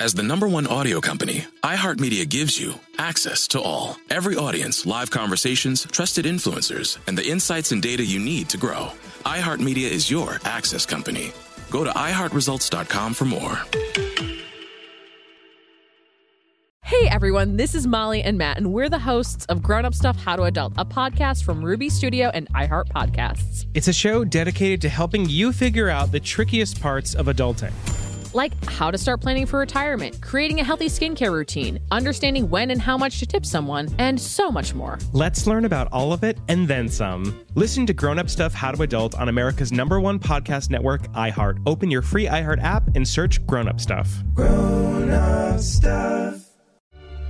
As the number one audio company, iHeartMedia gives you access to all. Every audience, live conversations, trusted influencers, and the insights and data you need to grow. iHeartMedia is your access company. Go to iHeartResults.com for more. Hey everyone, this is Molly and Matt, and we're the hosts of Grown Up Stuff How to Adult, a podcast from Ruby Studio and iHeart Podcasts. It's a show dedicated to helping you figure out the trickiest parts of adulting. Like how to start planning for retirement, creating a healthy skincare routine, understanding when and how much to tip someone, and so much more. Let's learn about all of it and then some. Listen to Grown Up Stuff How to Adult on America's number one podcast network, iHeart. Open your free iHeart app and search Grown Up Stuff. Grown Up Stuff.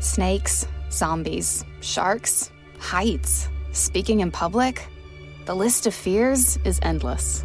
Snakes, zombies, sharks, heights, speaking in public. The list of fears is endless.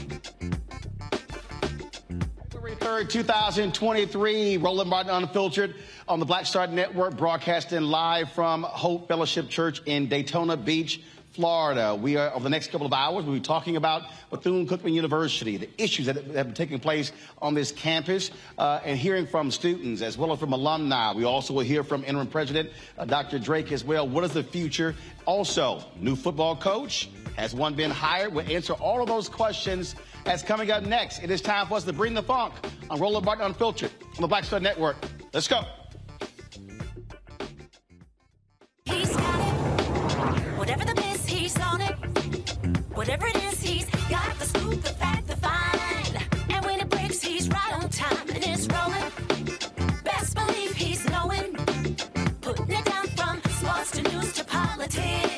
February 3rd, 2023, Roland Martin Unfiltered on the Black Star Network, broadcasting live from Hope Fellowship Church in Daytona Beach, Florida. We are, over the next couple of hours, we'll be talking about Bethune-Cookman University, the issues that have been taking place on this campus, uh, and hearing from students as well as from alumni. We also will hear from interim president, uh, Dr. Drake as well. What is the future? Also, new football coach. Has one been hired? We'll answer all of those questions as coming up next. It is time for us to bring the funk on Roland Martin Unfiltered on the Black Star Network. Let's go. He's got it. Whatever the biz, he's on it. Whatever it is, he's got the scoop, the fact, the. And when it breaks, he's right on time and it's rolling. Best believe he's knowing. Putting it down from sports to news to politics.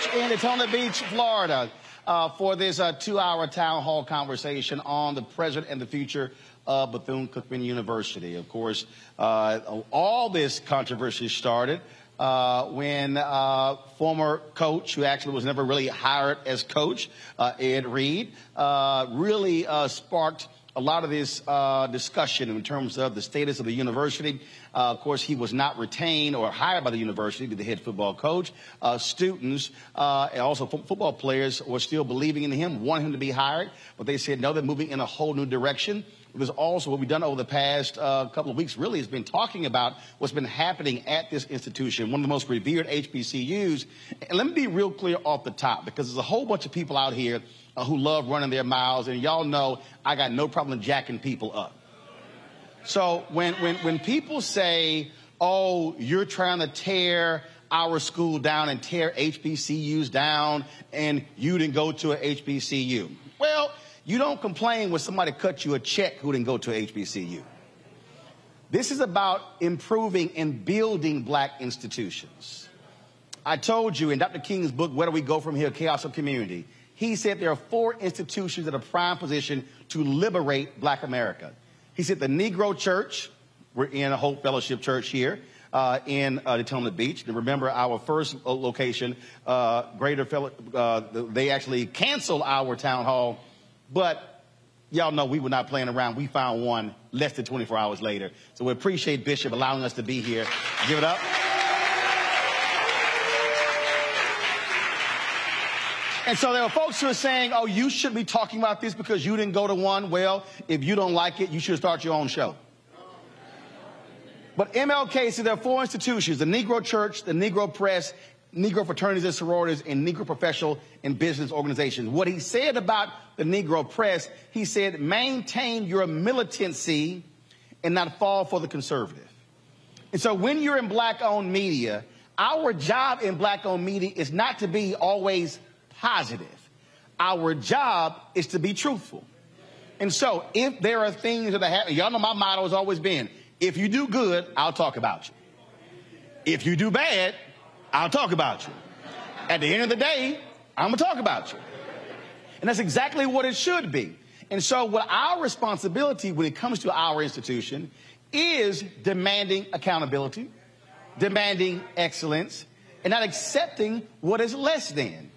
Church in Daytona Beach, Florida, uh, for this uh, two-hour town hall conversation on the present and the future of Bethune-Cookman University. Of course, uh, all this controversy started uh, when uh, former coach, who actually was never really hired as coach, uh, Ed Reed, uh, really uh, sparked a lot of this uh, discussion in terms of the status of the university. Uh, of course, he was not retained or hired by the university to be the head football coach. Uh, students uh, and also fo- football players were still believing in him, wanting him to be hired, but they said no, they're moving in a whole new direction. It was also what we've done over the past uh, couple of weeks really has been talking about what's been happening at this institution, one of the most revered HBCUs. And let me be real clear off the top because there's a whole bunch of people out here uh, who love running their mouths, and y'all know I got no problem jacking people up. So when, when, when people say, oh, you're trying to tear our school down and tear HBCUs down, and you didn't go to a HBCU. Well, you don't complain when somebody cut you a check who didn't go to HBCU. This is about improving and building black institutions. I told you in Dr. King's book, Where Do We Go From Here? Chaos or Community, he said there are four institutions that are prime position to liberate black America. He said the Negro Church, we're in a Hope Fellowship Church here uh, in uh, Daytona Beach. And remember our first location, uh, Greater Fellow, uh, they actually canceled our town hall, but y'all know we were not playing around. We found one less than 24 hours later. So we appreciate Bishop allowing us to be here. Give it up. And so there are folks who are saying, oh, you should be talking about this because you didn't go to one. Well, if you don't like it, you should start your own show. But MLK said there are four institutions, the Negro Church, the Negro Press, Negro fraternities and sororities and Negro professional and business organizations. What he said about the Negro press, he said, maintain your militancy and not fall for the conservative. And so when you're in black owned media, our job in black owned media is not to be always positive. Our job is to be truthful. And so if there are things that are happening, y'all know my motto has always been if you do good, I'll talk about you. If you do bad, I'll talk about you. At the end of the day, I'm going to talk about you. And that's exactly what it should be. And so, what our responsibility when it comes to our institution is demanding accountability, demanding excellence, and not accepting what is less than.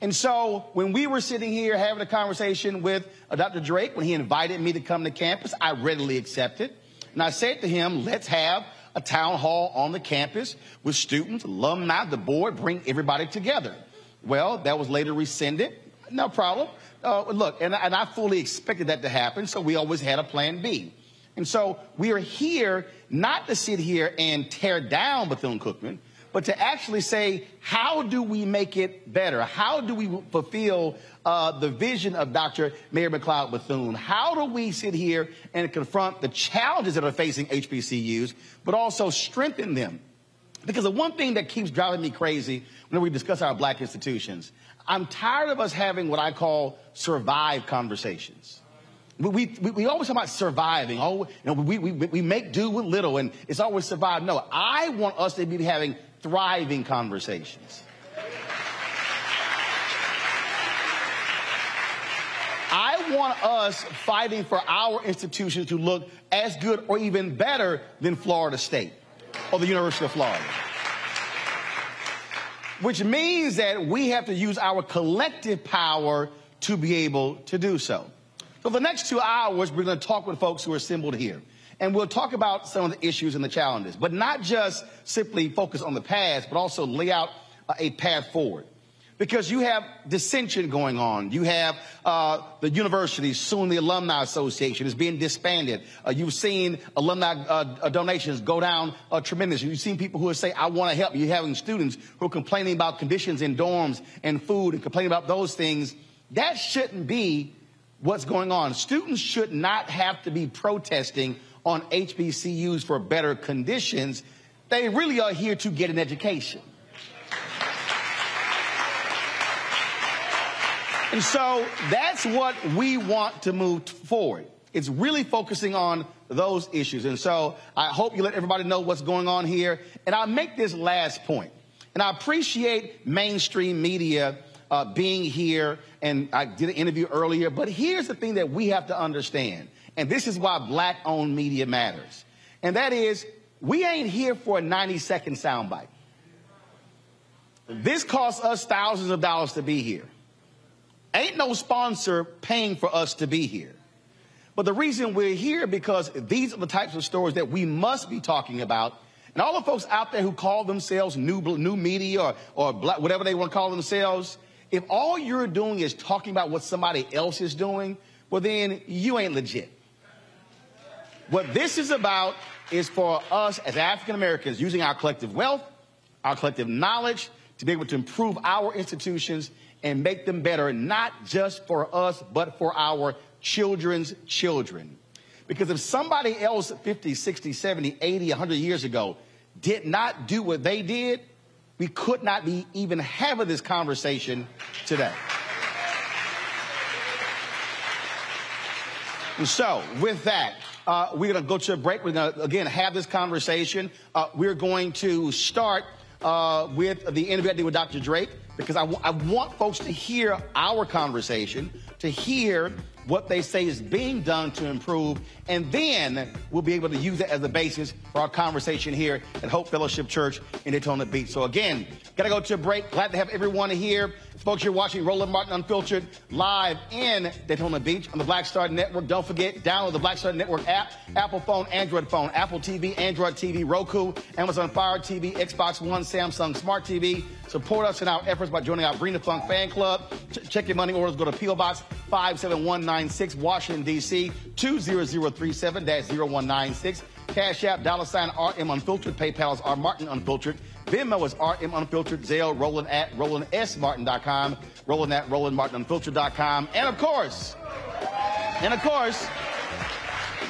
And so, when we were sitting here having a conversation with uh, Dr. Drake, when he invited me to come to campus, I readily accepted. And I said to him, let's have a town hall on the campus with students, alumni, the board, bring everybody together. Well, that was later rescinded. No problem. Uh, look, and, and I fully expected that to happen, so we always had a plan B. And so we are here not to sit here and tear down Bethune Cookman, but to actually say, how do we make it better? How do we fulfill uh, the vision of Dr. Mary McLeod Bethune? How do we sit here and confront the challenges that are facing HBCUs, but also strengthen them? Because the one thing that keeps driving me crazy when we discuss our black institutions, I'm tired of us having what I call survive conversations. We, we, we always talk about surviving. Oh, you know, we, we, we make do with little and it's always survive. No, I want us to be having thriving conversations. I want us fighting for our institutions to look as good or even better than Florida State or the University of Florida. Which means that we have to use our collective power to be able to do so. So, the next two hours, we're going to talk with folks who are assembled here. And we'll talk about some of the issues and the challenges, but not just simply focus on the past, but also lay out a path forward. Because you have dissension going on. You have uh, the university, soon the Alumni Association is being disbanded. Uh, you've seen alumni uh, donations go down uh, tremendously. You've seen people who say, I want to help. You're having students who are complaining about conditions in dorms and food and complaining about those things. That shouldn't be what's going on. Students should not have to be protesting on HBCUs for better conditions. They really are here to get an education. And so that's what we want to move forward. It's really focusing on those issues. And so I hope you let everybody know what's going on here. And I'll make this last point. And I appreciate mainstream media uh, being here. And I did an interview earlier. But here's the thing that we have to understand and this is why black owned media matters. And that is, we ain't here for a 90 second soundbite. This costs us thousands of dollars to be here. Ain't no sponsor paying for us to be here. But the reason we're here because these are the types of stories that we must be talking about. And all the folks out there who call themselves new, new media or, or black, whatever they want to call themselves, if all you're doing is talking about what somebody else is doing, well, then you ain't legit. What this is about is for us as African Americans using our collective wealth, our collective knowledge to be able to improve our institutions and make them better, not just for us, but for our children's children. Because if somebody else 50, 60, 70, 80, 100 years ago did not do what they did, we could not be even having this conversation today. And so, with that, uh, we're going to go to a break. We're going to, again, have this conversation. Uh, we're going to start uh, with the interview with Dr. Drake because I, I want folks to hear our conversation, to hear what they say is being done to improve, and then we'll be able to use it as a basis for our conversation here at Hope Fellowship Church in Daytona Beach. So again, gotta go to a break. Glad to have everyone here. Folks, you're watching Roland Martin Unfiltered live in Daytona Beach on the Black Star Network. Don't forget, download the Black Star Network app, Apple phone, Android phone, Apple TV, Android TV, Roku, Amazon Fire TV, Xbox One, Samsung Smart TV. Support us in our efforts by joining our Bring Funk fan club. Ch- check your money orders. Go to P.O. Box 57196, Washington, D.C. 20037-0196. Cash App, dollar sign RM Unfiltered. PayPal is R Martin Unfiltered. Venmo is RM Unfiltered. Zelle, Roland at RolandSMartin.com. Roland at RolandMartinUnfiltered.com. And of course, and of course,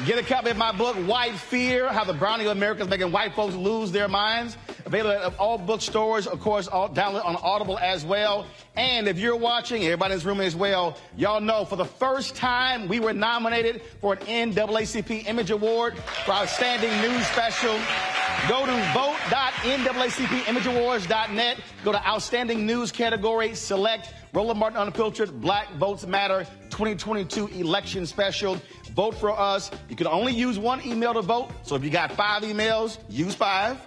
get a copy of my book, White Fear, How the Browning of America is Making White Folks Lose Their Minds. Available at all bookstores, of course, all download on Audible as well. And if you're watching, everybody in this room as well, y'all know for the first time we were nominated for an NAACP Image Award for Outstanding News Special. Go to vote.naacpimageawards.net. Go to Outstanding News category, select Roland Martin Unfiltered Black Votes Matter 2022 Election Special. Vote for us. You can only use one email to vote. So if you got five emails, use five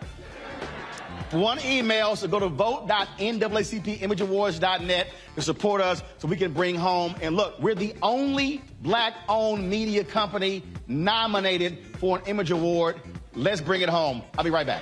one email. So go to vote.naacpimageawards.net to support us so we can bring home. And look, we're the only black owned media company nominated for an Image Award. Let's bring it home. I'll be right back.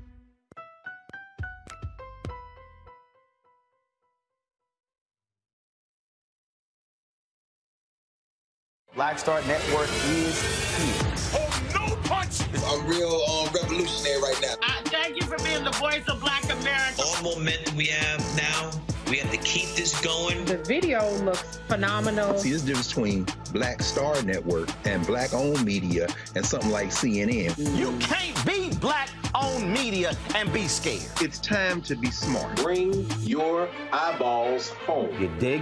Black Star Network is here. Oh, no punch! I'm real um, revolutionary right now. I thank you for being the voice of black America. All momentum we have now, we have to keep this going. The video looks phenomenal. See, this difference between Black Star Network and black owned media and something like CNN. You can't be black owned media and be scared. It's time to be smart. Bring your eyeballs home. You dig?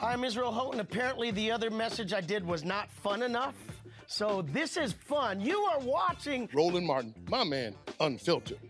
Hi, I'm Israel Houghton. Apparently, the other message I did was not fun enough. So, this is fun. You are watching Roland Martin, my man, unfiltered.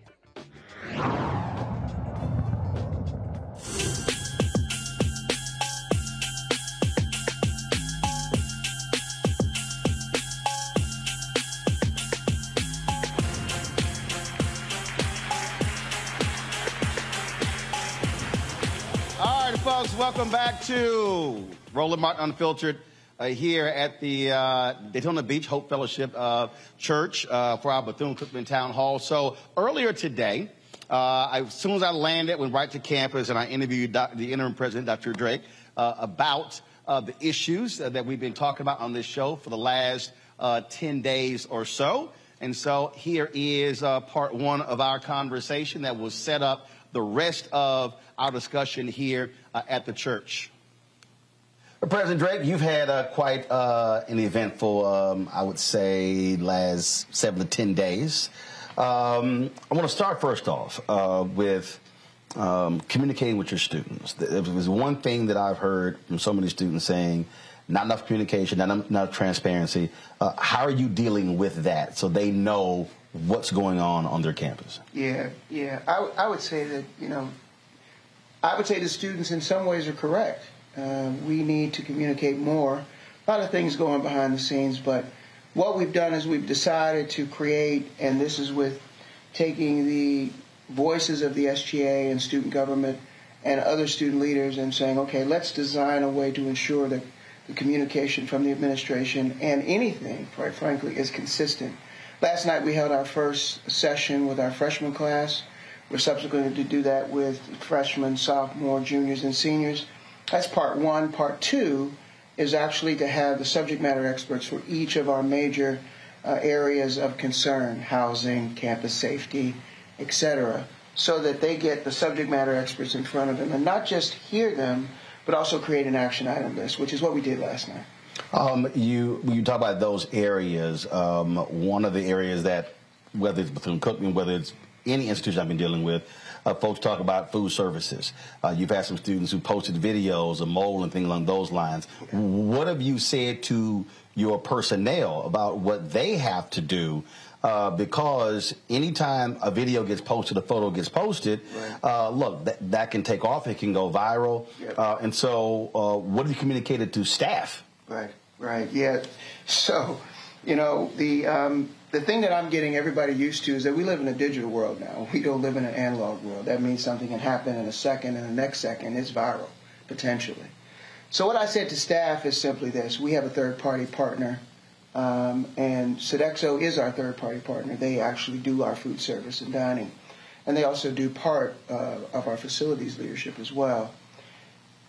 Welcome back to Roland Martin Unfiltered uh, here at the uh, Daytona Beach Hope Fellowship uh, Church uh, for our Bethune Cookman Town Hall. So earlier today, uh, I, as soon as I landed, went right to campus and I interviewed the interim president, Dr. Drake, uh, about the issues that we've been talking about on this show for the last uh, 10 days or so. And so here is part one of our conversation that will set up the rest of our discussion here at the church. President Drake, you've had uh, quite uh, an eventful, um, I would say, last seven to ten days. Um, I want to start first off uh, with um, communicating with your students. There was one thing that I've heard from so many students saying, not enough communication, not enough, enough transparency. Uh, how are you dealing with that so they know what's going on on their campus? Yeah, yeah. I, w- I would say that, you know, I would say the students in some ways are correct. Uh, we need to communicate more. A lot of things going behind the scenes, but what we've done is we've decided to create, and this is with taking the voices of the SGA and student government and other student leaders and saying, okay, let's design a way to ensure that the communication from the administration and anything, quite frankly, is consistent. last night we held our first session with our freshman class. We're subsequently to do that with freshmen, sophomore, juniors, and seniors. That's part one. Part two is actually to have the subject matter experts for each of our major uh, areas of concern housing, campus safety, etc. so that they get the subject matter experts in front of them and not just hear them, but also create an action item list, which is what we did last night. Um, you you talk about those areas. Um, one of the areas that, whether it's Bethune Cookman, whether it's any institution I've been dealing with, uh, folks talk about food services. Uh, you've had some students who posted videos of mold and things along those lines. What have you said to your personnel about what they have to do? Uh, because anytime a video gets posted, a photo gets posted, uh, look, that, that can take off, it can go viral. Uh, and so, uh, what have you communicated to staff? Right, right, yeah. So, you know, the um, the thing that I'm getting everybody used to is that we live in a digital world now. We don't live in an analog world. That means something can happen in a second, and the next second it's viral, potentially. So what I said to staff is simply this: we have a third-party partner, um, and Sodexo is our third-party partner. They actually do our food service and dining, and they also do part uh, of our facilities leadership as well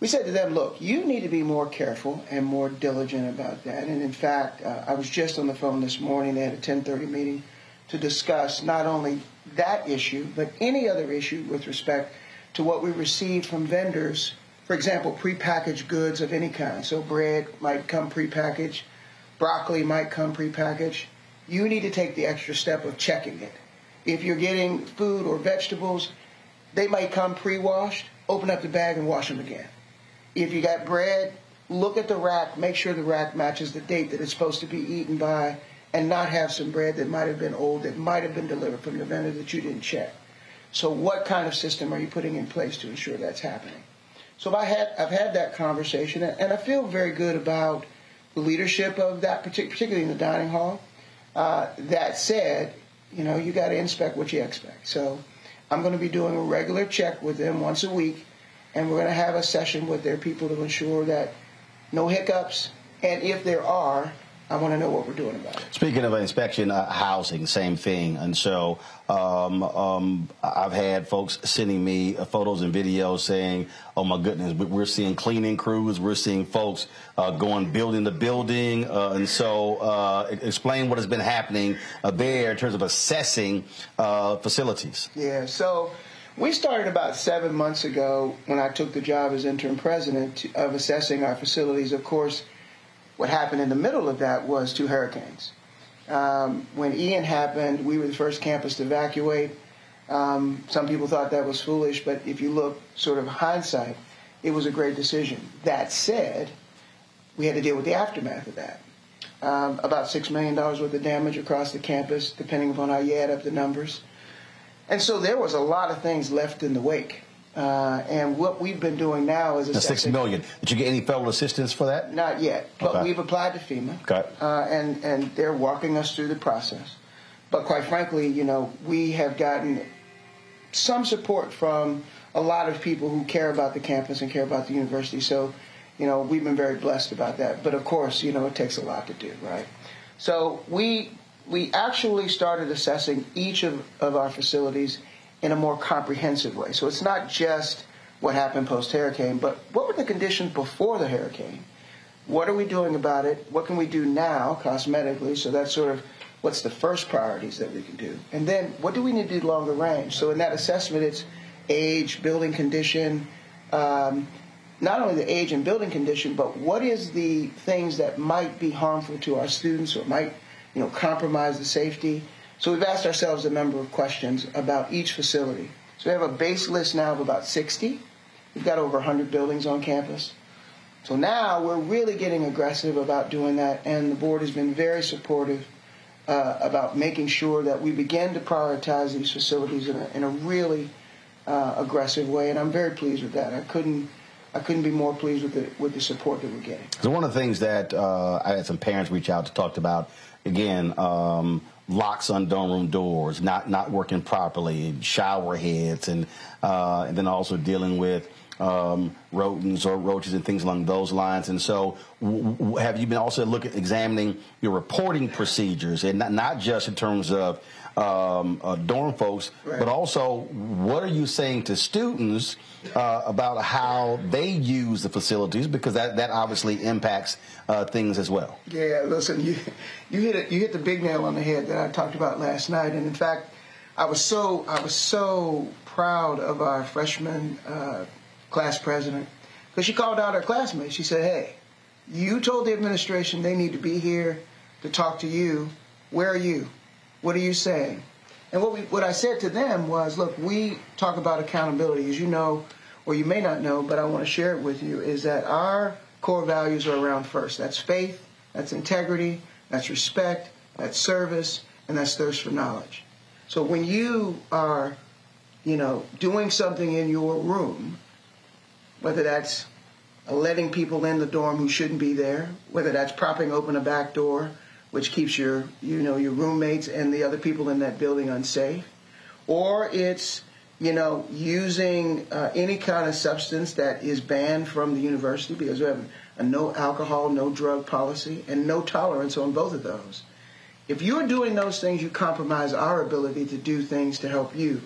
we said to them, look, you need to be more careful and more diligent about that. And in fact, uh, I was just on the phone this morning. They had a 1030 meeting to discuss not only that issue, but any other issue with respect to what we receive from vendors. For example, prepackaged goods of any kind. So bread might come prepackaged, broccoli might come prepackaged. You need to take the extra step of checking it. If you're getting food or vegetables, they might come pre-washed. Open up the bag and wash them again. If you got bread, look at the rack, make sure the rack matches the date that it's supposed to be eaten by, and not have some bread that might have been old, that might have been delivered from the vendor that you didn't check. So, what kind of system are you putting in place to ensure that's happening? So, I had, I've had that conversation, and I feel very good about the leadership of that, particularly in the dining hall. Uh, that said, you know, you got to inspect what you expect. So, I'm going to be doing a regular check with them once a week and we're going to have a session with their people to ensure that no hiccups, and if there are, I want to know what we're doing about it. Speaking of inspection, uh, housing, same thing. And so um, um, I've had folks sending me uh, photos and videos saying, oh my goodness, we're seeing cleaning crews, we're seeing folks uh, going building to building. Uh, and so uh, explain what has been happening uh, there in terms of assessing facilities. Yeah, so we started about seven months ago when I took the job as interim president of assessing our facilities. Of course, what happened in the middle of that was two hurricanes. Um, when Ian happened, we were the first campus to evacuate. Um, some people thought that was foolish, but if you look sort of hindsight, it was a great decision. That said, we had to deal with the aftermath of that. Um, about $6 million worth of damage across the campus, depending upon how you add up the numbers. And so there was a lot of things left in the wake. Uh, and what we've been doing now is the six million. Did you get any federal assistance for that? Not yet, but okay. we've applied to FEMA, okay. uh, and and they're walking us through the process. But quite frankly, you know, we have gotten some support from a lot of people who care about the campus and care about the university. So, you know, we've been very blessed about that. But of course, you know, it takes a lot to do, right? So we we actually started assessing each of, of our facilities in a more comprehensive way. So it's not just what happened post hurricane, but what were the conditions before the hurricane? What are we doing about it? What can we do now cosmetically? So that's sort of what's the first priorities that we can do. And then what do we need to do longer range? So in that assessment, it's age, building condition, um, not only the age and building condition, but what is the things that might be harmful to our students or might you know, compromise the safety. So we've asked ourselves a number of questions about each facility. So we have a base list now of about 60. We've got over 100 buildings on campus. So now we're really getting aggressive about doing that, and the board has been very supportive uh, about making sure that we begin to prioritize these facilities in a, in a really uh, aggressive way, and I'm very pleased with that. I couldn't I couldn't be more pleased with the with the support that we're getting. So one of the things that uh, I had some parents reach out to talk about again, um, locks on dorm room doors, not not working properly, shower heads, and uh, and then also dealing with um, rodents or roaches and things along those lines. And so, w- w- have you been also looking examining your reporting procedures, and not, not just in terms of um, uh, dorm folks, Right. but also what are you saying to students uh, about how they use the facilities? Because that, that obviously impacts uh, things as well. Yeah, listen, you you hit it. You hit the big nail on the head that I talked about last night, and in fact, I was so I was so proud of our freshman uh, class president because she called out her classmates. She said, "Hey, you told the administration they need to be here to talk to you. Where are you? What are you saying?" And what we what I said to them was, "Look, we talk about accountability, as you know, or you may not know, but I want to share it with you. Is that our core values are around first. That's faith, that's integrity, that's respect, that's service, and that's thirst for knowledge. So when you are, you know, doing something in your room, whether that's letting people in the dorm who shouldn't be there, whether that's propping open a back door, which keeps your, you know, your roommates and the other people in that building unsafe, or it's, you know, using uh, any kind of substance that is banned from the university because we have a no alcohol, no drug policy, and no tolerance on both of those. If you're doing those things, you compromise our ability to do things to help you.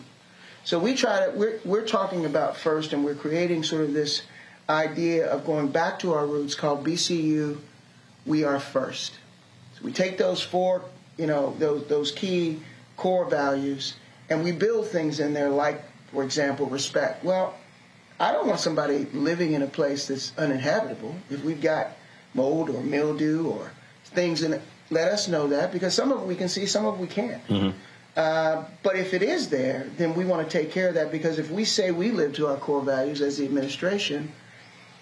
So we try to, we're, we're talking about first, and we're creating sort of this idea of going back to our roots called BCU, we are first. We take those four, you know, those, those key core values, and we build things in there like, for example, respect. Well, I don't want somebody living in a place that's uninhabitable. If we've got mold or mildew or things in it, let us know that because some of it we can see, some of it we can't. Uh, but if it is there, then we want to take care of that because if we say we live to our core values as the administration,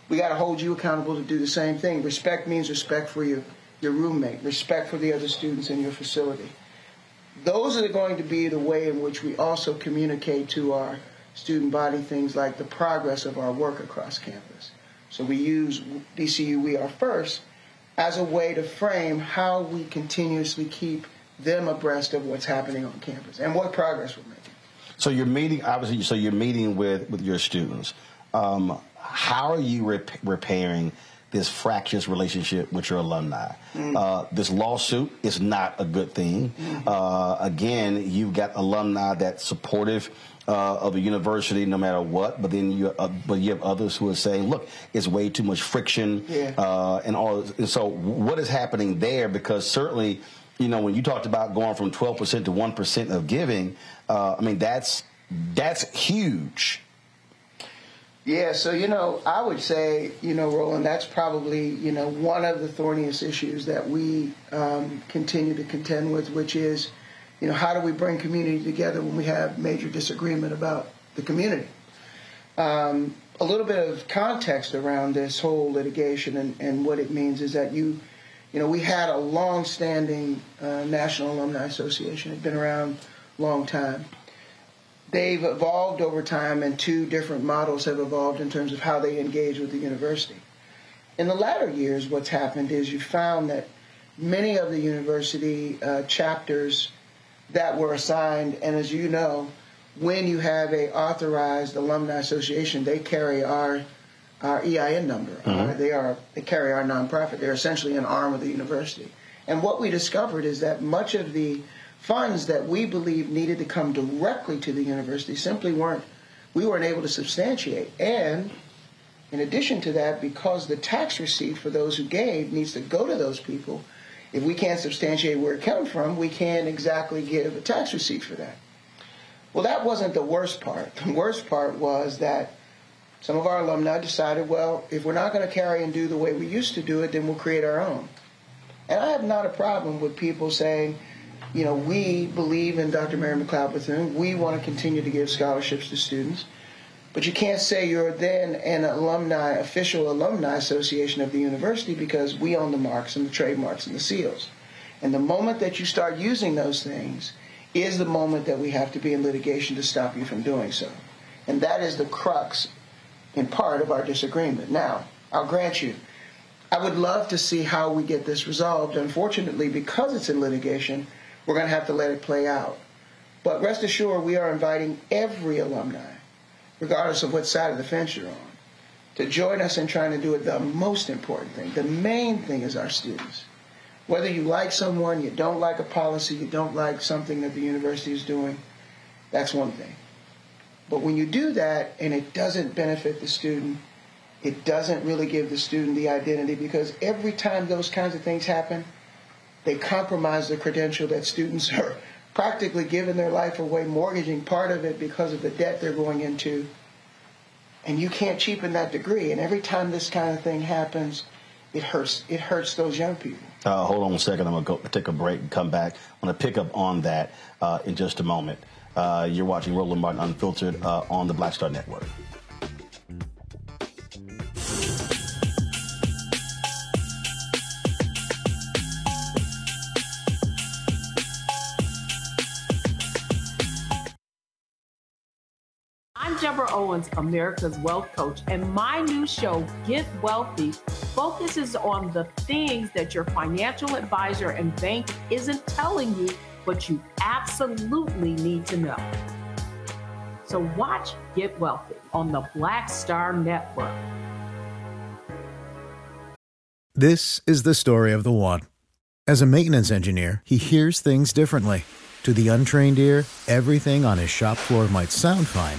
we got to hold you accountable to do the same thing. Respect means respect for your, your roommate, respect for the other students in your facility. Those are going to be the way in which we also communicate to our student body things like the progress of our work across campus. So we use BCU We Are First as a way to frame how we continuously keep them abreast of what's happening on campus and what progress we're making. So you're meeting, obviously. So you're meeting with with your students. Um, how are you rep- repairing this fractious relationship with your alumni? Uh, this lawsuit is not a good thing. Uh, again, you've got alumni that's supportive. Uh, of a university, no matter what, but then you, uh, but you have others who are saying, "Look, it's way too much friction," Yeah. uh, and all. And so, what is happening there? Because certainly, you know, when you talked about going from twelve percent to one percent of giving, uh, I mean, that's that's huge. Yeah, so you know, I would say, you know, Roland, that's probably you know one of the thorniest issues that we um, continue to contend with, which is, you know, how do we bring community together when we have major disagreement about the community? Um, a little bit of context around this whole litigation and, and what it means is that you, you know, we had a long-standing uh, National Alumni Association. It's been around a long time. They've evolved over time, and two different models have evolved in terms of how they engage with the university. In the latter years, what's happened is you found that many of the university uh, chapters that were assigned, and as you know, when you have a authorized alumni association, they carry our our EIN number. Uh, they are they carry our nonprofit. They're essentially an arm of the university. And what we discovered is that much of the funds that we believe needed to come directly to the university simply weren't we weren't able to substantiate. And in addition to that, because the tax receipt for those who gave needs to go to those people, if we can't substantiate where it came from, we can't exactly give a tax receipt for that. Well, that wasn't the worst part. The worst part was that some of our alumni decided, well, if we're not going to carry and do the way we used to do it, then we'll create our own. And I have not a problem with people saying, you know, we believe in Dr. Mary McLeod Bethune. We want to continue to give scholarships to students. But you can't say you're then an alumni, official alumni association of the university because we own the marks and the trademarks and the seals. And the moment that you start using those things is the moment that we have to be in litigation to stop you from doing so. And that is the crux, in part, of our disagreement. Now, I'll grant you, I would love to see how we get this resolved. Unfortunately, because it's in litigation, we're going to have to let it play out. But rest assured, we are inviting every alumni, regardless of what side of the fence you're on, to join us in trying to do it, the most important thing, the main thing is our students. Whether you like someone, you don't like a policy, you don't like something that the university is doing, that's one thing. But when you do that and it doesn't benefit the student, it doesn't really give the student the identity because every time those kinds of things happen, they compromise the credential that students are practically giving their life away, mortgaging part of it because of the debt they're going into. And you can't cheapen that degree. And every time this kind of thing happens, it hurts. It hurts those young people. Uh, hold on a second. I'm going to take a break and come back. I'm going to pick up on that uh, in just a moment. Uh, you're watching Roland Martin Unfiltered uh, on the Black Star Network. Owens, America's Wealth Coach, and my new show, Get Wealthy, focuses on the things that your financial advisor and bank isn't telling you, but you absolutely need to know. So watch Get Wealthy on the Black Star Network. This is the story of the one. As a maintenance engineer, he hears things differently. To the untrained ear, everything on his shop floor might sound fine,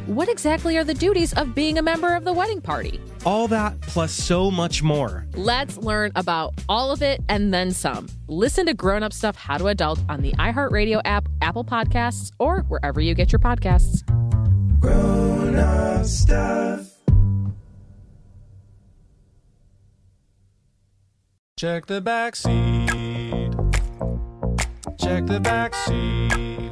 what exactly are the duties of being a member of the wedding party? All that plus so much more. Let's learn about all of it and then some. Listen to Grown Up Stuff How to Adult on the iHeartRadio app, Apple Podcasts, or wherever you get your podcasts. Grown Up Stuff. Check the back seat. Check the back seat.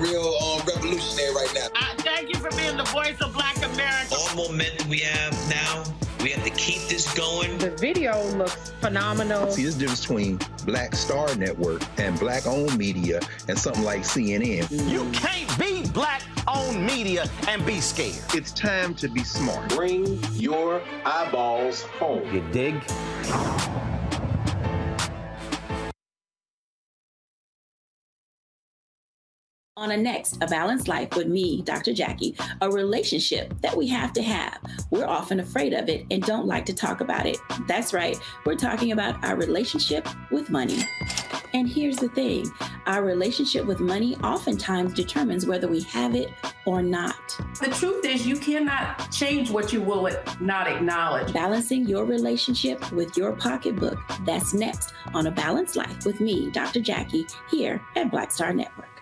Real um, revolutionary right now. Uh, thank you for being the voice of Black America. All momentum we have now, we have to keep this going. The video looks phenomenal. See, this difference between Black Star Network and black owned media and something like CNN. You can't be black owned media and be scared. It's time to be smart. Bring your eyeballs home. You dig? On a next, A Balanced Life with me, Dr. Jackie, a relationship that we have to have. We're often afraid of it and don't like to talk about it. That's right, we're talking about our relationship with money. And here's the thing our relationship with money oftentimes determines whether we have it or not. The truth is, you cannot change what you will not acknowledge. Balancing your relationship with your pocketbook. That's next on A Balanced Life with me, Dr. Jackie, here at Black Star Network.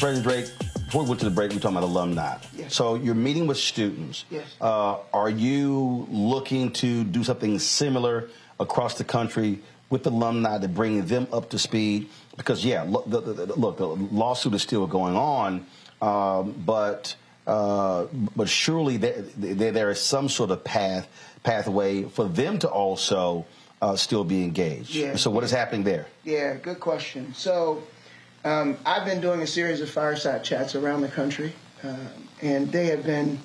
President Drake, before we went to the break, we were talking about alumni. Yes. So you're meeting with students. Yes. Uh, are you looking to do something similar across the country with alumni to bring them up to speed? Because yeah, look, the, the, the- look, the lawsuit is still going on, um, but uh, but surely there, there there is some sort of path pathway for them to also uh, still be engaged. Yeah. So what is happening there? Yeah, good question. So um, I've been doing a series of fireside chats around the country, uh, and they have been,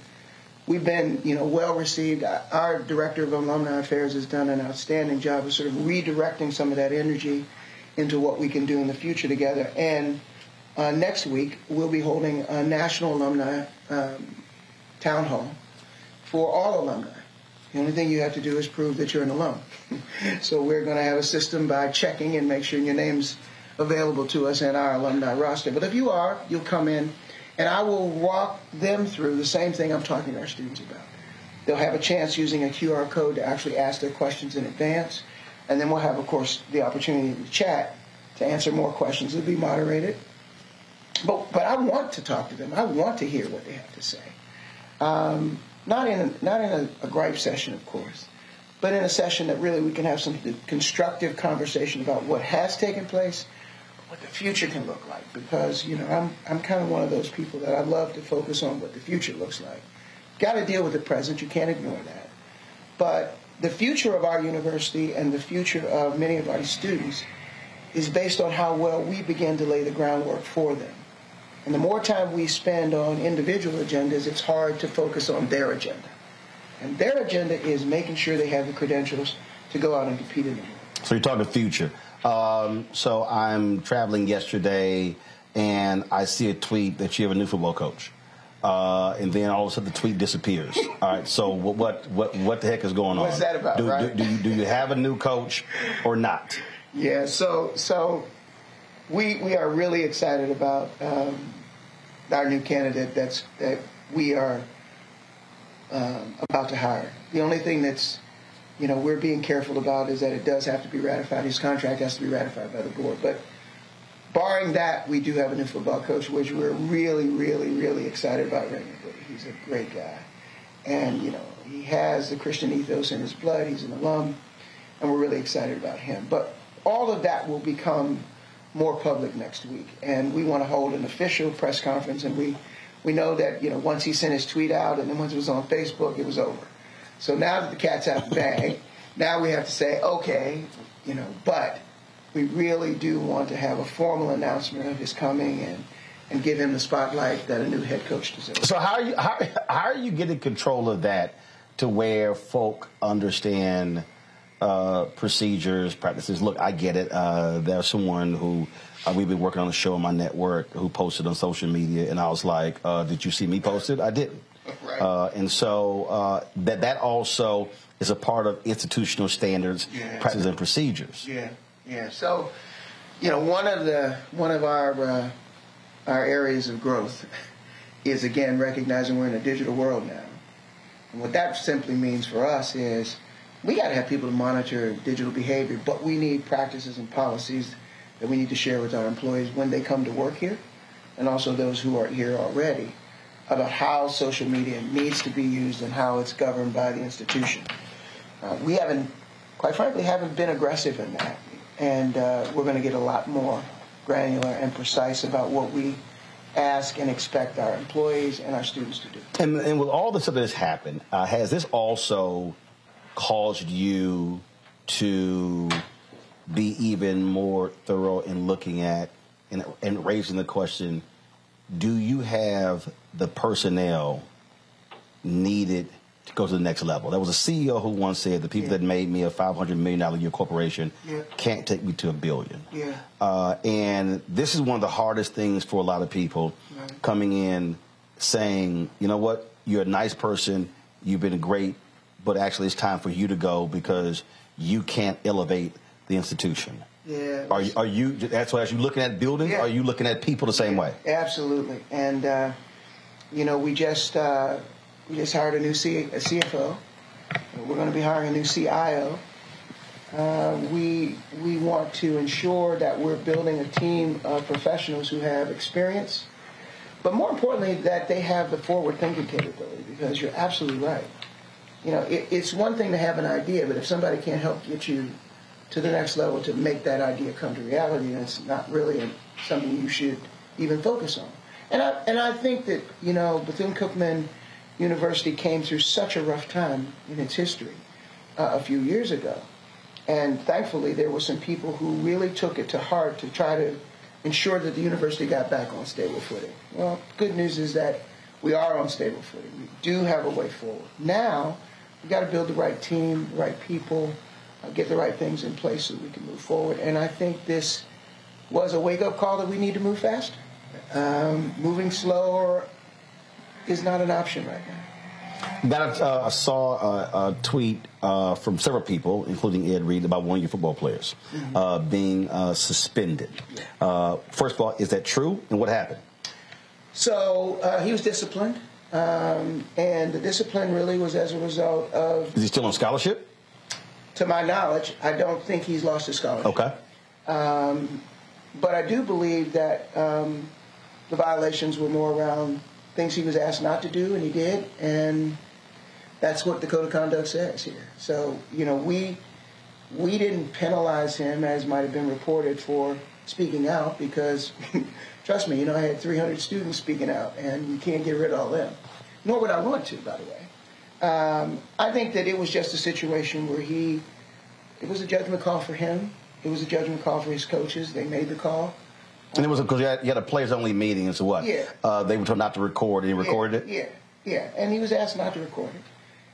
we've been, you know, well received. Our director of alumni affairs has done an outstanding job of sort of redirecting some of that energy into what we can do in the future together. And uh, next week we'll be holding a national alumni um, town hall for all alumni. The only thing you have to do is prove that you're an alum. so we're going to have a system by checking and make sure your name's available to us in our alumni roster. But if you are, you'll come in, and I will walk them through the same thing I'm talking to our students about. They'll have a chance using a QR code to actually ask their questions in advance, and then we'll have, of course, the opportunity to chat to answer more questions. It'll be moderated. But, but I want to talk to them. I want to hear what they have to say. Um, not in a, not in a, a gripe session, of course, but in a session that really we can have some constructive conversation about what has taken place, what the future can look like. Because you know, I'm I'm kind of one of those people that I love to focus on what the future looks like. Got to deal with the present. You can't ignore that. But the future of our university and the future of many of our students is based on how well we begin to lay the groundwork for them. And the more time we spend on individual agendas, it's hard to focus on their agenda. And their agenda is making sure they have the credentials to go out and compete in the world. So you're talking future. Um, so I'm traveling yesterday, and I see a tweet that you have a new football coach. Uh, and then all of a sudden the tweet disappears. All right, so what what what, what the heck is going on? What's that about, Do, right? do, do, you, do you have a new coach or not? Yeah, so so we we are really excited about um, our new candidate that's that we are um, about to hire. The only thing that's you know we're being careful about is that it does have to be ratified. His contract has to be ratified by the board. But barring that, we do have a new football coach, which we're really, really, really excited about. Woodie. He's a great guy, and you know he has the Christian ethos in his blood. He's an alum, and we're really excited about him. But all of that will become more public next week, and we want to hold an official press conference. And we we know that you know once he sent his tweet out, and then once it was on Facebook, it was over. So now that the cat's out of the bag, now we have to say, okay, you know, but we really do want to have a formal announcement of his coming and and give him the spotlight that a new head coach deserves. So how are you how, how are you getting control of that to where folk understand uh, procedures, practices? Look, I get it. Uh, there's someone who uh, we've been working on a show on my network who posted on social media, and I was like, uh, "Did you see me post it? I didn't." Right. Uh, and so uh, that that also is a part of institutional standards, Yeah. practices, and procedures. Yeah, yeah. So, you know, one of the one of our uh, our areas of growth is again recognizing we're in a digital world now, and what that simply means for us is we got to have people to monitor digital behavior, but we need practices and policies that we need to share with our employees when they come to work here, and also those who are here already about how social media needs to be used and how it's governed by the institution. Uh, we haven't, quite frankly, haven't been aggressive in that, and uh, we're going to get a lot more granular and precise about what we ask and expect our employees and our students to do. And, and with all the stuff that has happened, uh, has this also caused you to be even more thorough in looking at and, and raising the question do you have the personnel needed to go to the next level? There was a CEO who once said the people that made me a $500 million a year corporation Yeah. can't take me to a billion. Yeah. Uh, and this is one of the hardest things for a lot of people Right. coming in saying, you know what, you're a nice person, you've been great, but actually it's time for you to go because you can't elevate the institution. Yeah. Are you, are you that's why as you looking at buildings, are you looking at people the same way? Absolutely. And, uh, you know, we just, uh, we just hired a new C- a CFO. We're going to be hiring a new CIO. Uh, we, we want to ensure that we're building a team of professionals who have experience, but more importantly, that they have the forward thinking capability because you're absolutely right. You know, it, it's one thing to have an idea, but if somebody can't help get you to the next level to make that idea come to reality, and it's not really something you should even focus on. And I, and I think that, you know, Bethune-Cookman University came through such a rough time in its history uh, a few years ago. And thankfully, there were some people who really took it to heart to try to ensure that the university got back on stable footing. Well, good news is that we are on stable footing. We do have a way forward. Now, we've got to build the right team, the right people, get the right things in place so we can move forward. And I think this was a wake-up call that we need to move faster. Um, moving slower is not an option right now. That uh, I saw a, a tweet uh, from several people, including Ed Reed, about one of your football players Mhm. uh, being uh, suspended. Uh, first of all, is that true? And what happened? So uh, he was disciplined, um, and the discipline really was as a result of, Is he still on scholarship? To my knowledge, I don't think he's lost his scholarship. Okay. Um, but I do believe that um, the violations were more around things he was asked not to do, and he did, and that's what the code of conduct says here. So you know, we we didn't penalize him as might have been reported for speaking out because, trust me, you know, I had 300 students speaking out, and you can't get rid of all them. Nor would I want to, by the way. Um, I think that it was just a situation where he, it was a judgment call for him. It was a judgment call for his coaches. They made the call. And it was because you, had- you had a players only meeting, and so what? Yeah. Uh, they were told not to record, and he recorded yeah, it? Yeah, yeah. And he was asked not to record it.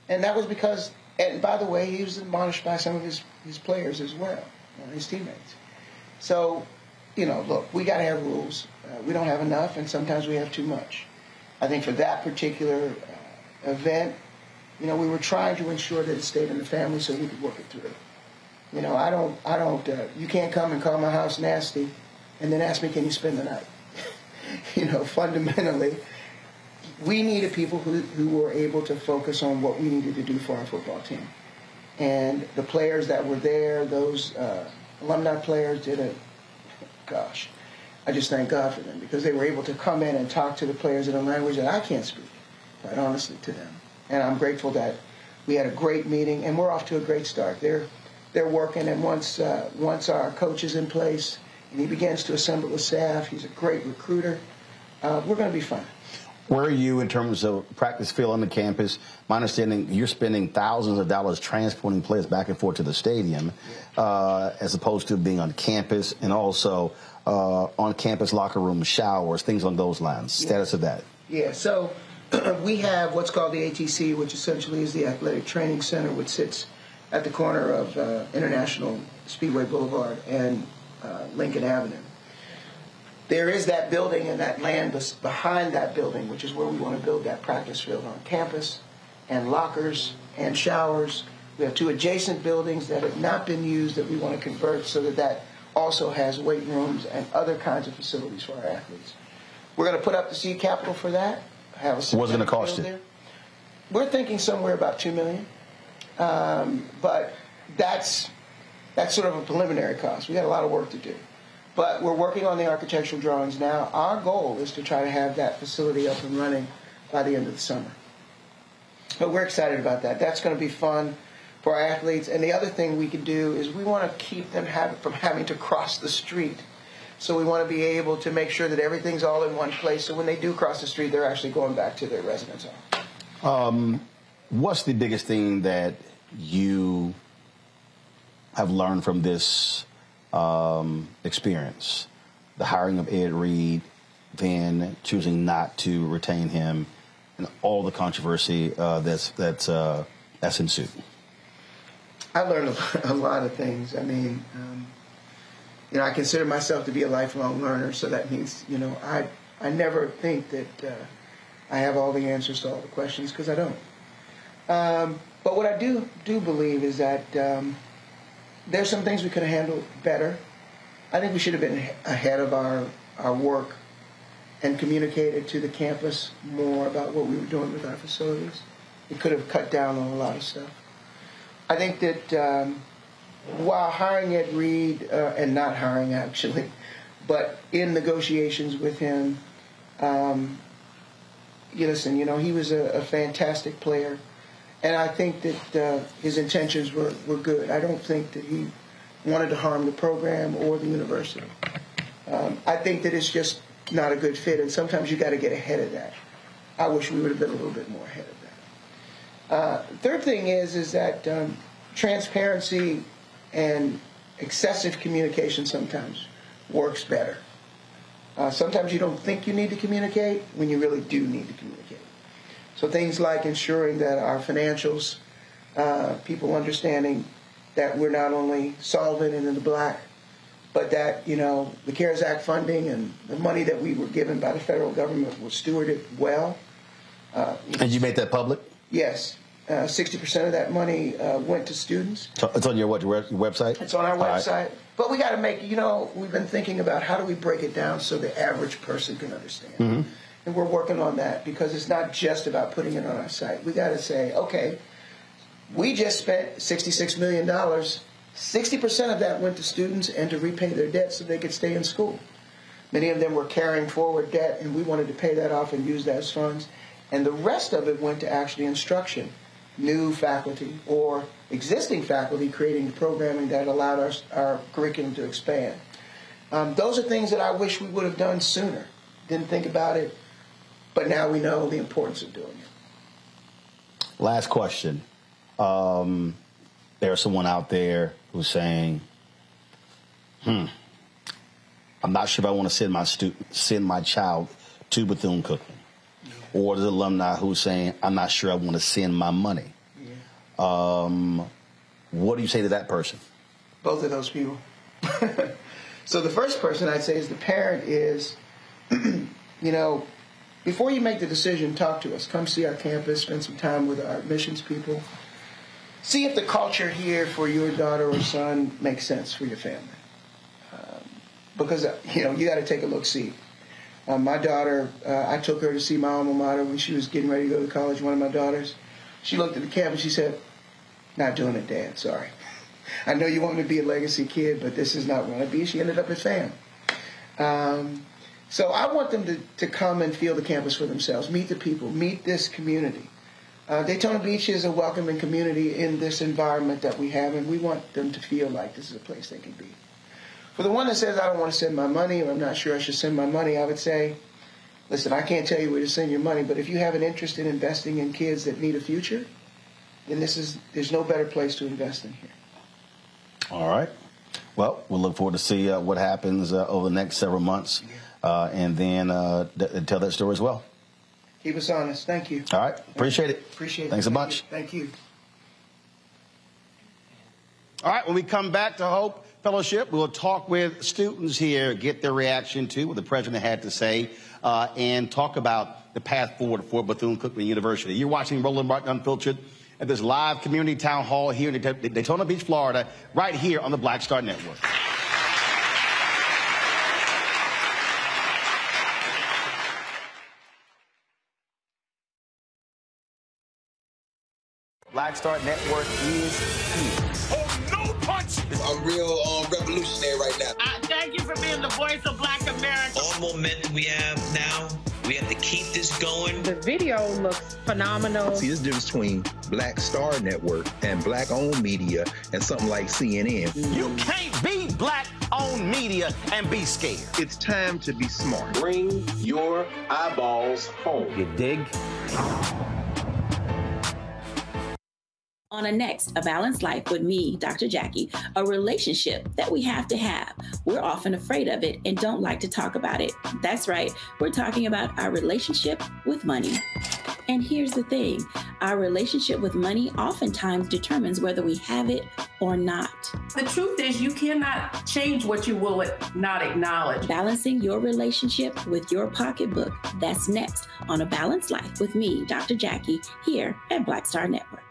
And that was because, and by the way, he was admonished by some of his, his players as well, uh, his teammates. So, you know, look, we got to have rules. Uh, we don't have enough, and sometimes we have too much. I think for that particular uh, event, you know, we were trying to ensure that it stayed in the family so we could work it through. You know, I don't, I don't, uh, you can't come and call my house nasty and then ask me, can you spend the night? you know, fundamentally, we needed people who, who were able to focus on what we needed to do for our football team. And the players that were there, those uh, alumni players did a, gosh, I just thank God for them because they were able to come in and talk to the players in a language that I can't speak, quite honestly, to them. And I'm grateful that we had a great meeting and we're off to a great start. They're, they're working, and once, uh, once our coach is in place and he begins to assemble a staff, he's a great recruiter, uh, we're going to be fine. Where are you in terms of practice field on the campus? My understanding, you're spending thousands of dollars transporting players back and forth to the stadium, uh, as opposed to being on campus and also uh, on campus locker rooms, showers, things on those lines. Status of that. Yeah, so we have what's called the ATC, which essentially is the Athletic Training Center, which sits at the corner of uh, International Speedway Boulevard and uh, Lincoln Avenue. There is that building and that land behind that building, which is where we want to build that practice field on campus, and lockers and showers. We have two adjacent buildings that have not been used that we want to convert so that that also has weight rooms and other kinds of facilities for our athletes. We're going to put up the seed capital for that. A What's it going to cost you? there. We're thinking somewhere about two million, um, but that's that's sort of a preliminary cost. We got a lot of work to do, but we're working on the architectural drawings now. Our goal is to try to have that facility up and running by the end of the summer. But we're excited about that. That's going to be fun for our athletes. And the other thing we can do is we want to keep them have, from having to cross the street. So we want to be able to make sure that everything's all in one place. So when they do cross the street, they're actually going back to their residence hall. Um, what's the biggest thing that you have learned from this um, experience? The hiring of Ed Reed, then choosing not to retain him, and all the controversy uh, that's that's uh, that's ensued. I learned a, a lot of things. I mean, um, you know, I consider myself to be a lifelong learner, so that means, you know, I I never think that uh, I have all the answers to all the questions because I don't. Um, but what I do do believe is that um, there's some things we could have handled better. I think we should have been ahead of our our work and communicated to the campus more about what we were doing with our facilities. It could have cut down on a lot of stuff. I think that um, while hiring Ed Reed, uh, and not hiring actually, but in negotiations with him, um, you listen, you know, he was a, a fantastic player. And I think that uh, his intentions were, were good. I don't think that he wanted to harm the program or the university. Um, I think that it's just not a good fit, and sometimes you got to get ahead of that. I wish we would have been a little bit more ahead of that. Uh, third thing is is that um, transparency and excessive communication sometimes works better. Uh, sometimes you don't think you need to communicate when you really do need to communicate. So things like ensuring that our financials, uh, people understanding that we're not only solvent and in the black, but that you know the CARES Act funding and the money that we were given by the federal government was stewarded well. Uh, And you made that public? yes, uh, 60% of that money uh, went to students. So It's on your what? Your website? It's on our All right. website. But we got to make, you know, we've been thinking about how do we break it down so the average person can understand. Mhm. And we're working on that because it's not just about putting it on our site. We got to say, okay, we just spent $66 million. 60% of that went to students and to repay their debt so they could stay in school. Many of them were carrying forward debt, and we wanted to pay that off and use that as funds. And the rest of it went to actually instruction, new faculty or existing faculty creating programming that allowed our, our curriculum to expand. Um, those are things that I wish we would have done sooner. Didn't think about it, but now we know the importance of doing it. Last question. Um, there's someone out there who's saying, "Hmm, I'm not sure if I want to send my student, send my child to Bethune Cookman." Or the alumni who's saying, "I'm not sure I want to send my money." Um, what do you say to that person? both of those people. so the first person I'd say is the parent is, you know, before you make the decision, talk to us. Come see our campus, spend some time with our admissions people. See if the culture here for your daughter or son makes sense for your family. Um, because, uh, you know, you got to take a look, see. Um, my daughter, uh, I took her to see my alma mater when she was getting ready to go to college, one of my daughters. She looked at the campus, she said, not doing it, Dad, sorry. I know you want me to be a legacy kid, but this is not what I be. She ended up at FAM. Um, so I want them to, to come and feel the campus for themselves, meet the people, meet this community. Uh, Daytona Beach is a welcoming community in this environment that we have, and we want them to feel like this is a place they can be. For the one that says, I don't want to send my money, or I'm not sure I should send my money, I would say, listen, I can't tell you where to send your money, but if you have an interest in investing in kids that need a future, then this is, there's no better place to invest in here. All right. Well, we'll look forward to see uh, what happens uh, over the next several months, uh, and then uh, th- tell that story as well. Keep us honest. Thank you. All right. Appreciate it. Appreciate it. Thanks a Thank bunch. you. Thank you. All right, when we come back to Hope Fellowship, we'll talk with students here, get their reaction to what the president had to say, uh, and talk about the path forward for Bethune Cookman University. You're watching Roland Martin Unfiltered at this live community town hall here in Daytona Beach, Florida, right here on the Black Star Network. Black Star Network is here. Oh, no punch! I'm real thank you for being the voice of black America. All momentum we have now, we have to keep this going. The video looks phenomenal. See, there's a difference between Black Star Network and black owned media and something like CNN. You can't be black owned media and be scared. It's time to be smart. Bring your eyeballs home. You dig? On a next, A Balanced Life with me, Dr. Jackie, a relationship that we have to have. We're often afraid of it and don't like to talk about it. That's right, we're talking about our relationship with money. And here's the thing our relationship with money oftentimes determines whether we have it or not. The truth is, you cannot change what you will not acknowledge. Balancing your relationship with your pocketbook. That's next on A Balanced Life with me, Dr. Jackie, here at Black Star Network.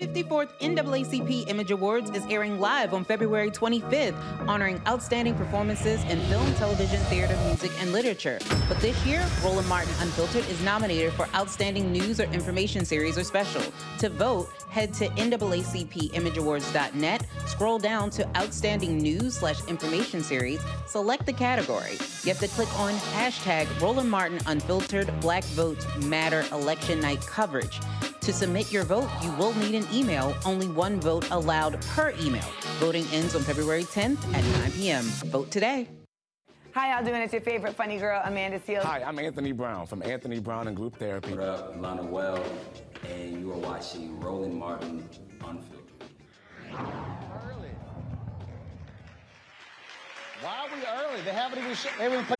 54th NAACP Image Awards is airing live on February 25th, honoring outstanding performances in film, television, theater, music, and literature. But this year, Roland Martin Unfiltered is nominated for Outstanding News or Information Series or Special. To vote, head to NAACPImageAwards.net, scroll down to Outstanding News slash Information Series, select the category. You have to click on hashtag Roland Martin Unfiltered Black Votes Matter Election Night coverage. To submit your vote, you will need an email. Only one vote allowed per email. Voting ends on February 10th at 9 p.m. Vote today. Hi, y'all doing? It's your favorite funny girl, Amanda Seales. Hi, I'm Anthony Brown from Anthony Brown and Group Therapy. What up, Lana Well, and you are watching Roland Martin Unfiltered. Why are we early? They haven't even. Sh- they haven't even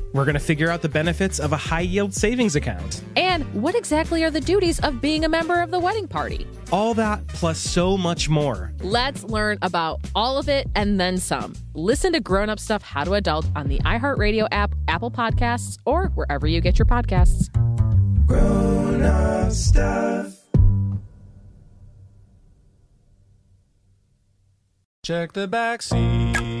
We're going to figure out the benefits of a high yield savings account. And what exactly are the duties of being a member of the wedding party? All that plus so much more. Let's learn about all of it and then some. Listen to Grown Up Stuff How to Adult on the iHeartRadio app, Apple Podcasts, or wherever you get your podcasts. Grown up stuff. Check the back seat.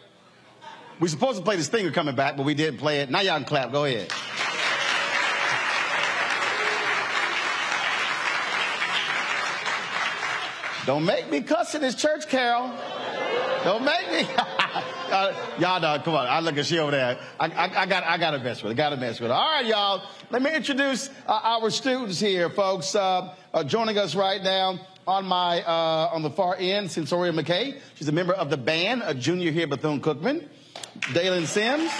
We're supposed to play the stinger coming back, but we didn't play it. Now y'all can clap. Go ahead. Don't make me cuss in this church, Carol. Don't make me. uh, y'all know, come on. I look at she over there. I, I, I got, I got to mess with it. Got to mess with it. All right, y'all. Let me introduce uh, our students here, folks. Uh, uh, joining us right now on my, uh, on the far end, Sensoria McKay. She's a member of the band, a junior here Bethune-Cookman. Dalen Sims.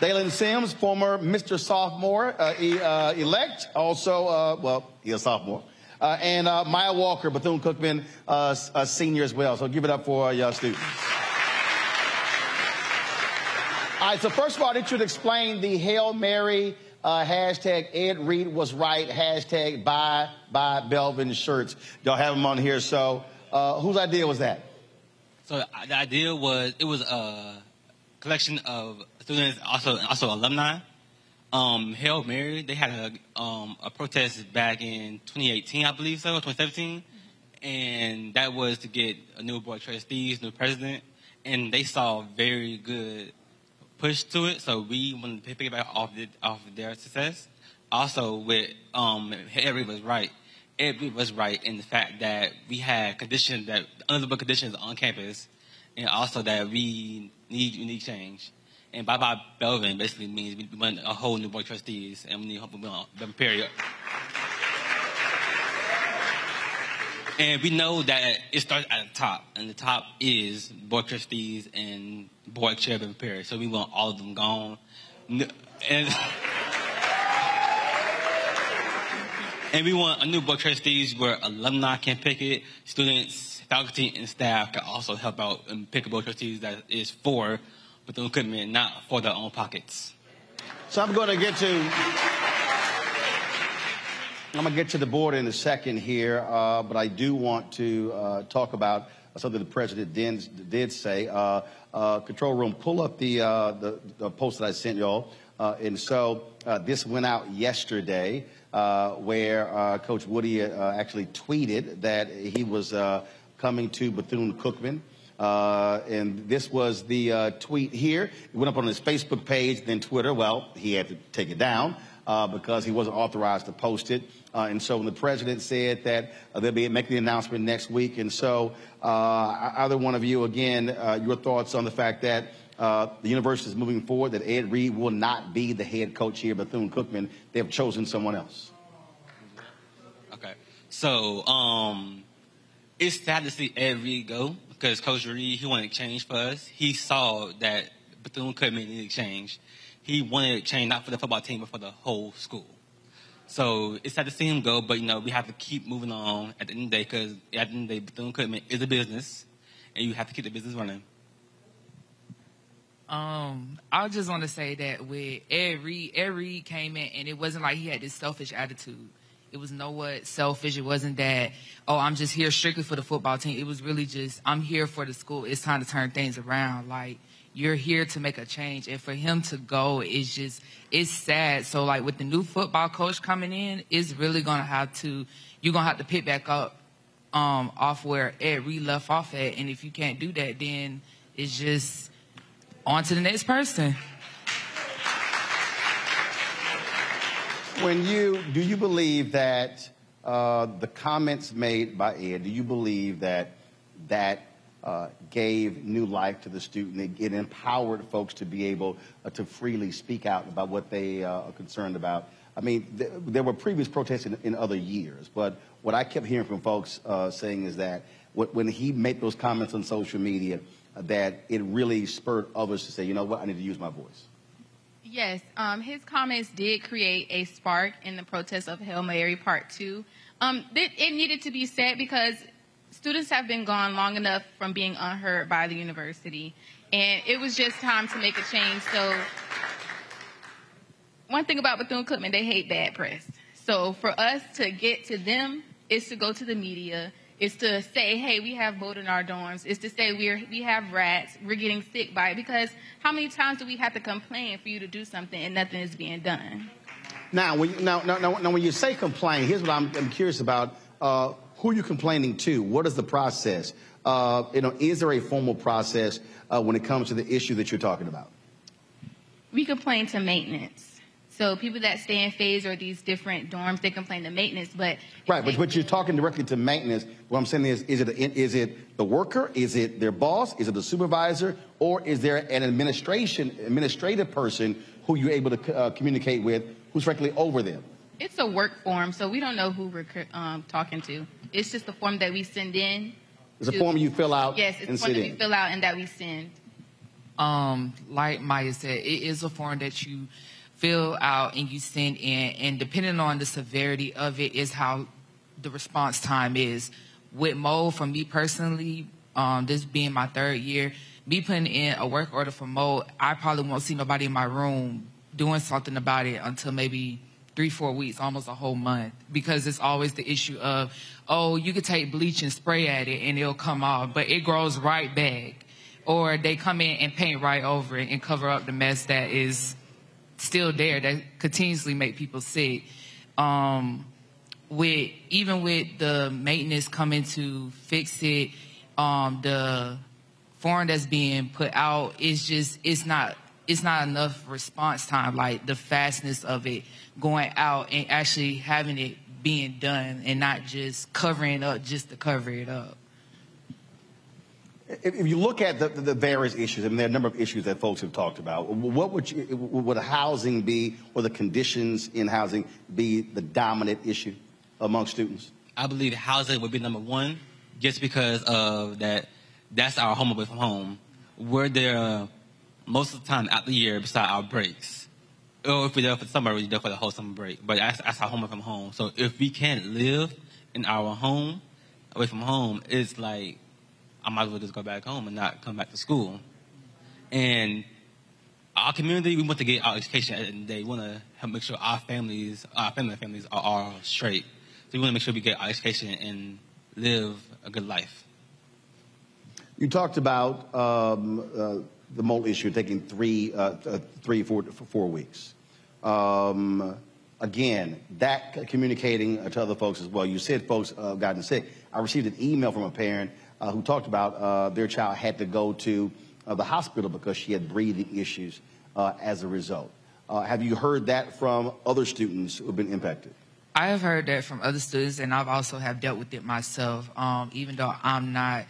Dalen Sims, former Mr. Sophomore uh, e- uh, elect, also, uh, well, he's a sophomore. Uh, and uh, Maya Walker, Bethune Cookman, uh, a senior as well. So give it up for y'all students. All right, so first of all, I to explain the Hail Mary uh, hashtag Ed Reed was right, hashtag buy, buy Belvin shirts. Y'all have them on here. So uh, whose idea was that? So uh, the idea was it was a collection of students, also also alumni. Um, Hail Mary, they had a um, a protest back in 2018, I believe so, 2017, and that was to get a new board of trustees, new president, and they saw very good push to it. So we wanted to piggyback off the, off of their success. Also, with um, Harry was right. It was right in the fact that we had conditions that unlivable conditions on campus, and also that we need unique change. And bye bye Belvin basically means we want a whole new board of trustees, and we need we want Belvin Perry. And we know that it starts at the top, and the top is board trustees and board chair Belvin Perry. So we want all of them gone. And And we want a new board of trustees where alumni can pick it, students, faculty, and staff can also help out and pick a board of trustees that is for Bethune Cookman, not for their own pockets. So I'm going to get to. I'm going to get to the board in a second here, uh, but I do want to uh, talk about something the president did, did say. Uh, uh control room, pull up the, uh, the, the, post that I sent y'all. Uh, and so this went out yesterday, where Coach Woodie actually tweeted that he was coming to Bethune Cookman. Uh, and this was the uh, tweet here. It went up on his Facebook page, then Twitter. Well, he had to take it down uh, because he wasn't authorized to post it. Uh, and so when the president said that uh, they'll be making the announcement next week, and so uh, either one of you, again, your thoughts on the fact that the university is moving forward, that Ed Reed will not be the head coach here Bethune Cookman. They have chosen someone else. Okay. So, um, it's sad to see Ed Reed go because Coach Reed, he wanted change for us. He saw that Bethune Cookman needed change. He wanted change not for the football team, but for the whole school. So it's sad to see him go, but you know we have to keep moving on at the end of the day because at the end of the day, Bethune Cookman is a business, and you have to keep the business running. Um, I just want to say that with Ed Reed, Ed Reed came in and it wasn't like he had this selfish attitude. It was no what selfish. It wasn't that, oh, I'm just here strictly for the football team. It was really just, I'm here for the school. It's time to turn things around. Like, you're here to make a change. And for him to go is just, it's sad. So, like, with the new football coach coming in, it's really to have to, you're to have to pick back up um, off where Ed Reed left off at. And if you can't do that, then it's just on to the next person. When you do you believe that uh, the comments made by Ed? Do you believe that that uh, gave new life to the student? It, it empowered folks to be able uh, to freely speak out about what they uh, are concerned about. I mean, th- there were previous protests in, in, other years, but what I kept hearing from folks uh, saying is that when he made those comments on social media, that it really spurred others to say, you know what, I need to use my voice. Yes, um, his comments did create a spark in the protest of Hail Mary Part 2. Um, it, it needed to be said because students have been gone long enough from being unheard by the university, and it was just time to make a change. So, one thing about Bethune Cookman, they hate bad press. So, for us to get to them is to go to the media is to say, hey, we have mold in our dorms. Is to say we're we have rats. We're getting sick by it. Because how many times do we have to complain for you to do something and nothing is being done? Now, when you, now, now, now, when you say complain, here's what I'm, I'm curious about. Uh, who are you complaining to? What is the process? Uh, you know, is there a formal process uh, when it comes to the issue that you're talking about? We complain to maintenance. So people that stay in phase or these different dorms, they complain to maintenance, but right. But but you're talking directly to maintenance. What I'm saying is, is it a, is it the worker? Is it their boss? Is it the supervisor? Or is there an administration administrative person who you're able to uh, communicate with, who's directly over them? It's a work form, so we don't know who we're um, talking to. It's just a form that we send in. It's to, a form you fill out. Yes, it's a form that we fill out and that we send. Um, like Maya said, it is a form that you fill out and you send in, and depending on the severity of it, is how the response time is. With mold, for me personally, um, this being my third year, me putting in a work order for mold, I probably won't see nobody in my room doing something about it until maybe three, four weeks, almost a whole month, because it's always the issue of, oh, you could take bleach and spray at it and it'll come off, but it grows right back. Or they come in and paint right over it and cover up the mess that is still there that continuously make people sick. Um, with even with the maintenance coming to fix it, um, the foreign that's being put out is just it's not it's not enough response time. Like the fastness of it going out and actually having it being done and not just covering up just to cover it up if you look at the, the, various issues, I mean, there are a number of issues that folks have talked about. What would you, would housing be, or the conditions in housing be the dominant issue among students? I believe housing would be number one, just because of that. That's our home away from home. We're there uh, most of the time out the year, beside our breaks. Or if we're there for summer, we're there for the whole summer break. But that's, that's our home away from home. So if we can't live in our home away from home, it's like I might as well just go back home and not come back to school. And our community, we want to get our education, and they want to help make sure our families, our family families, are all straight. So we want to make sure we get our education and live a good life. You talked about um, uh, the mole issue taking three, uh, uh, three, four, four weeks. Um, again, that communicating to other folks as well. You said folks uh, gotten sick. I received an email from a parent who talked about uh, their child had to go to uh, the hospital because she had breathing issues uh, as a result. Uh, have you heard that from other students who have been impacted? I have heard that from other students, and I've also have dealt with it myself. Um, even though I'm not,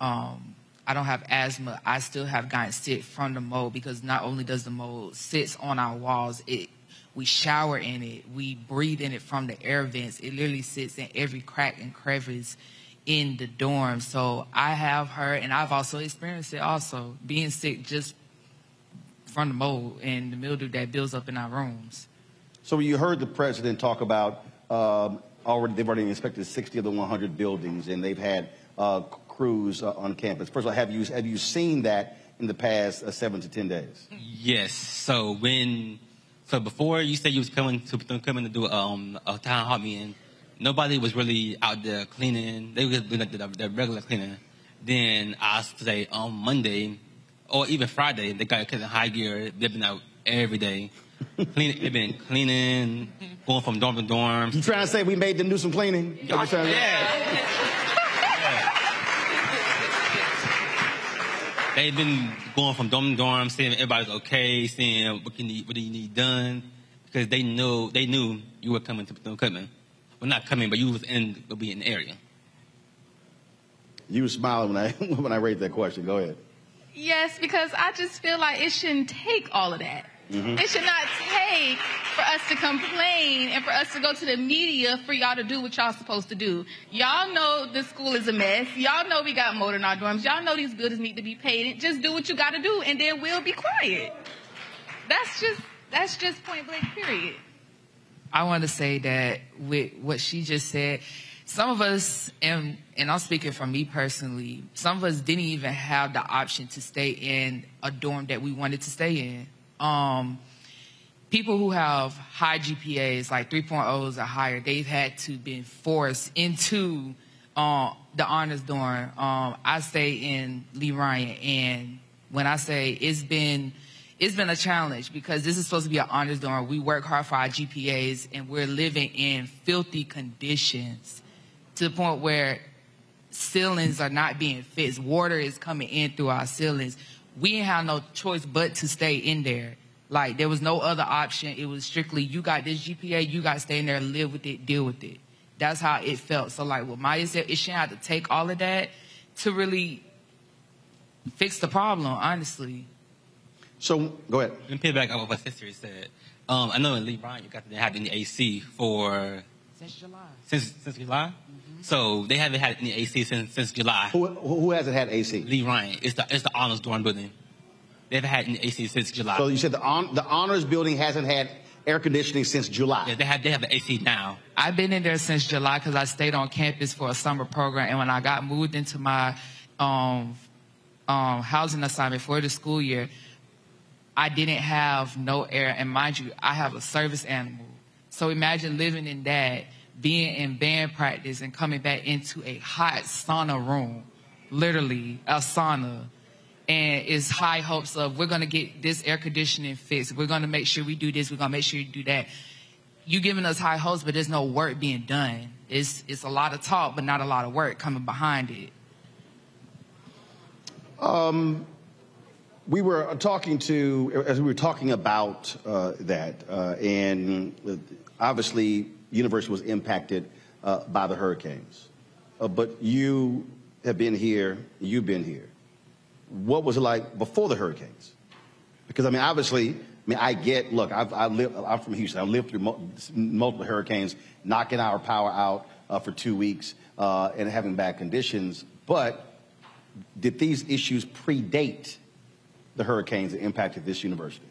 um, I don't have asthma, I still have gotten sick from the mold because not only does the mold sits on our walls, it we shower in it, we breathe in it from the air vents. It literally sits in every crack and crevice in the dorm. So I have heard, and I've also experienced it also, being sick just from the mold and the mildew that builds up in our rooms. So you heard the president talk about um, already, they've already inspected 60 of the 100 buildings and they've had uh, crews uh, on campus. First of all, have you, have you seen that in the past uh, seven to 10 days? Yes. So when, so before you said you was coming to, coming to do um, a town hall meeting, nobody was really out there cleaning. They were doing the, the regular cleaning. Then I say on Monday or even Friday, they got in high gear. They've been out every day. Clean, they've been cleaning, going from dorm to dorm. You trying to say we made them do some cleaning? Yeah. yeah. They've been going from dorm to dorm, seeing if everybody's okay, seeing what can you, what do you need done, because they know they knew you were coming to Bethune-Cookman well, not coming, but you was in, will be in the area. You were smiling when I when I raised that question. Go ahead. Yes, because I just feel like it shouldn't take all of that. Mm-hmm. It should not take for us to complain and for us to go to the media for y'all to do what y'all supposed to do. Y'all know the school is a mess. Y'all know we got mold in our dorms. Y'all know these buildings need to be paid. Just do what you got to do, and then we'll be quiet. That's just that's just point blank. Period. I want to say that with what she just said, some of us, and, and I'm speaking for me personally, some of us didn't even have the option to stay in a dorm that we wanted to stay in. Um, people who have high GPAs, like 3.0s or higher, they've had to be forced into uh, the honors dorm. Um, I stay in Lee Rhyant, and when I say it's been it's been a challenge because this is supposed to be an honors dorm. We work hard for our GPAs and we're living in filthy conditions to the point where ceilings are not being fixed. Water is coming in through our ceilings. We didn't have no choice but to stay in there. Like there was no other option. It was strictly you got this GPA, you got to stay in there, live with it, deal with it. That's how it felt. So like what Maya said, it shouldn't have to take all of that to really fix the problem, honestly. So go ahead. Let me piggyback off what my Sister said. Um, I know in Lee Rhyant you got to have any AC for since July. Since since July. Mm-hmm. So they haven't had any AC since since July. Who, who hasn't had AC? Lee Rhyant. It's the it's the honors dorm building. They haven't had any AC since July. So you said the on, the honors building hasn't had air conditioning since July. Yeah, they have they have the AC now. I've been in there since July because I stayed on campus for a summer program, and when I got moved into my um, um, housing assignment for the school year, I didn't have no air. And mind you, I have a service animal. So imagine living in that, being in band practice and coming back into a hot sauna room, literally a sauna. And it's high hopes of we're going to get this air conditioning fixed. We're going to make sure we do this. We're going to make sure you do that. You giving us high hopes, but there's no work being done. It's, it's a lot of talk, but not a lot of work coming behind it. Um, we were talking to, as we were talking about uh, that, uh, and obviously, university was impacted uh, by the hurricanes. Uh, but you have been here, you've been here. What was it like before the hurricanes? Because I mean, obviously, I mean, I get. Look, I've, I live. I'm from Houston. I lived through multiple hurricanes, knocking our power out uh, for two weeks uh, and having bad conditions. But did these issues predate? The hurricanes that impacted this university?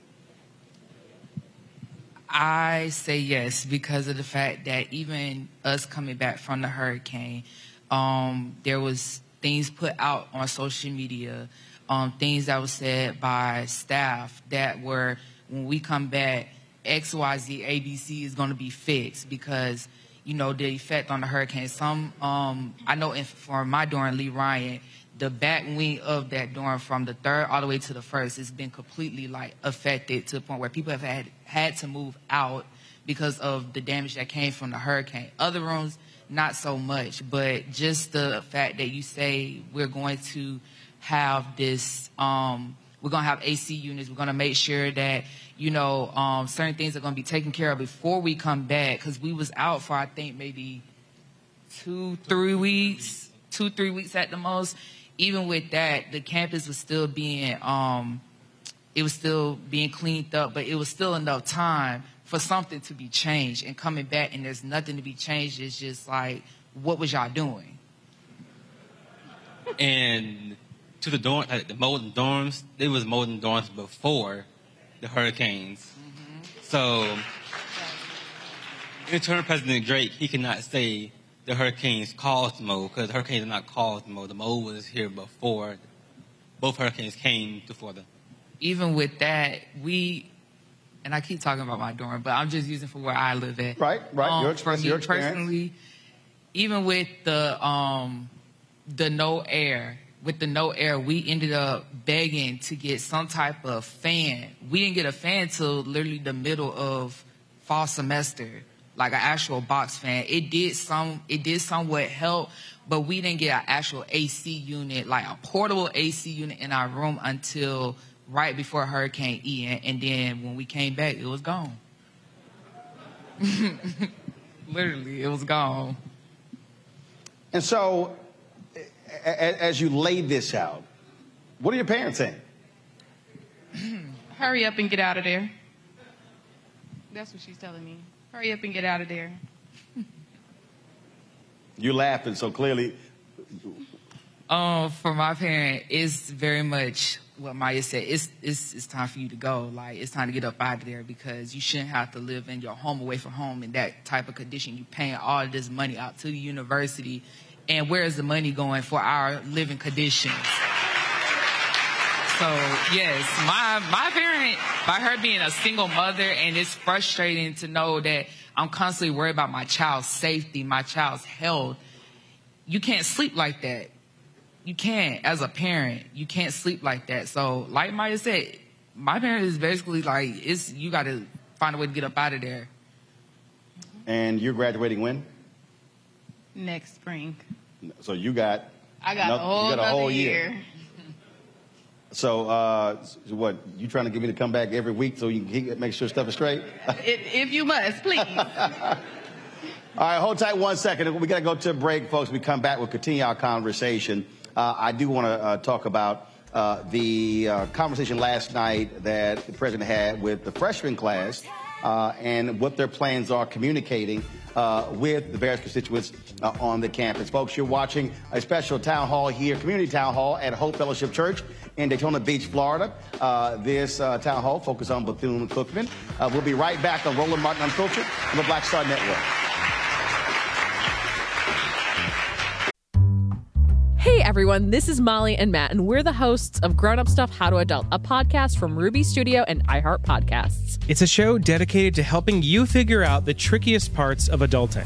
I say yes because of the fact that even us coming back from the hurricane, um, there was things put out on social media um, things that were said by staff that were when we come back, X, Y, Z, ABC is going to be fixed because you know the effect on the hurricane. Some um, I know for my dorm, Lee Rhyant, the back wing of that dorm from the third all the way to the first has been completely like affected to the point where people have had had to move out because of the damage that came from the hurricane. Other rooms, not so much, but just the fact that you say we're going to have this, um, we're going to have AC units. We're going to make sure that, you know, um, certain things are going to be taken care of before we come back because we was out for, I think, maybe two, three weeks, two, three weeks at the most. Even with that, the campus was still being, um, it was still being cleaned up, but it was still enough time for something to be changed and coming back and there's nothing to be changed. It's just like, what was y'all doing? And to the dorm, like the molding dorms, there was molding dorms before the hurricanes. So, interim President Drake, he cannot say the hurricanes caused mold because hurricanes did not cause mold. The mold was here before both hurricanes came to Florida. Even with that, we and I keep talking about my dorm, but I'm just using for where I live at. Right, right. Um, your, for me your experience. personally, even with the um, the no air, with the no air, we ended up begging to get some type of fan. We didn't get a fan till literally the middle of fall semester, like an actual box fan. It did some, it did somewhat help, but we didn't get an actual AC unit, like a portable AC unit in our room until right before Hurricane Ian, and then when we came back, it was gone. Literally, it was gone. And so, a- a- as you laid this out, what are your parents saying? Hurry up and get out of there. That's what she's telling me. Hurry up and get out of there. You're laughing, so clearly. Um, for my parent, it's very much what Maya said. It's it's it's time for you to go. Like it's time to get up out of there because you shouldn't have to live in your home away from home in that type of condition. You're paying all this money out to the university, and where is the money going for our living conditions? So yes, my my parent, by her being a single mother, and it's frustrating to know that I'm constantly worried about my child's safety, my child's health. You can't sleep like that. You can't, as a parent, you can't sleep like that. So, like Maya said, my parent is basically like, it's you got to find a way to get up out of there. And you're graduating when? Next spring. So you got. I got no- a whole, got a whole year. year. So, uh, what? You trying to get me to come back every week so you can make sure stuff is straight? if, if you must, please. All right, hold tight one second. We got to go to a break, folks. We come back, we'll continue our conversation. Uh, I do want to uh, talk about uh, the uh, conversation last night that the president had with the freshman class uh, and what their plans are communicating uh, with the various constituents uh, on the campus. Folks, you're watching a special town hall here, community town hall at Hope Fellowship Church in Daytona Beach, Florida. Uh, this uh, town hall focuses on Bethune-Cookman. Uh, we'll be right back on Roland Martin Unfiltered on the Black Star Network. Hey everyone, this is Molly and Matt, and we're the hosts of Grown Up Stuff How to Adult, a podcast from Ruby Studio and iHeart Podcasts. It's a show dedicated to helping you figure out the trickiest parts of adulting.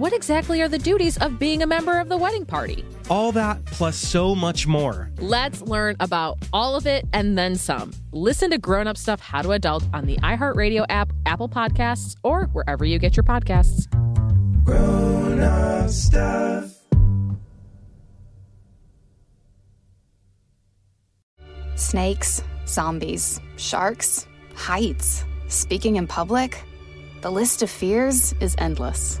what exactly are the duties of being a member of the wedding party? All that plus so much more. Let's learn about all of it and then some. Listen to Grown Up Stuff How to Adult on the iHeartRadio app, Apple Podcasts, or wherever you get your podcasts. Grown up stuff. Snakes, zombies, sharks, heights, speaking in public. The list of fears is endless.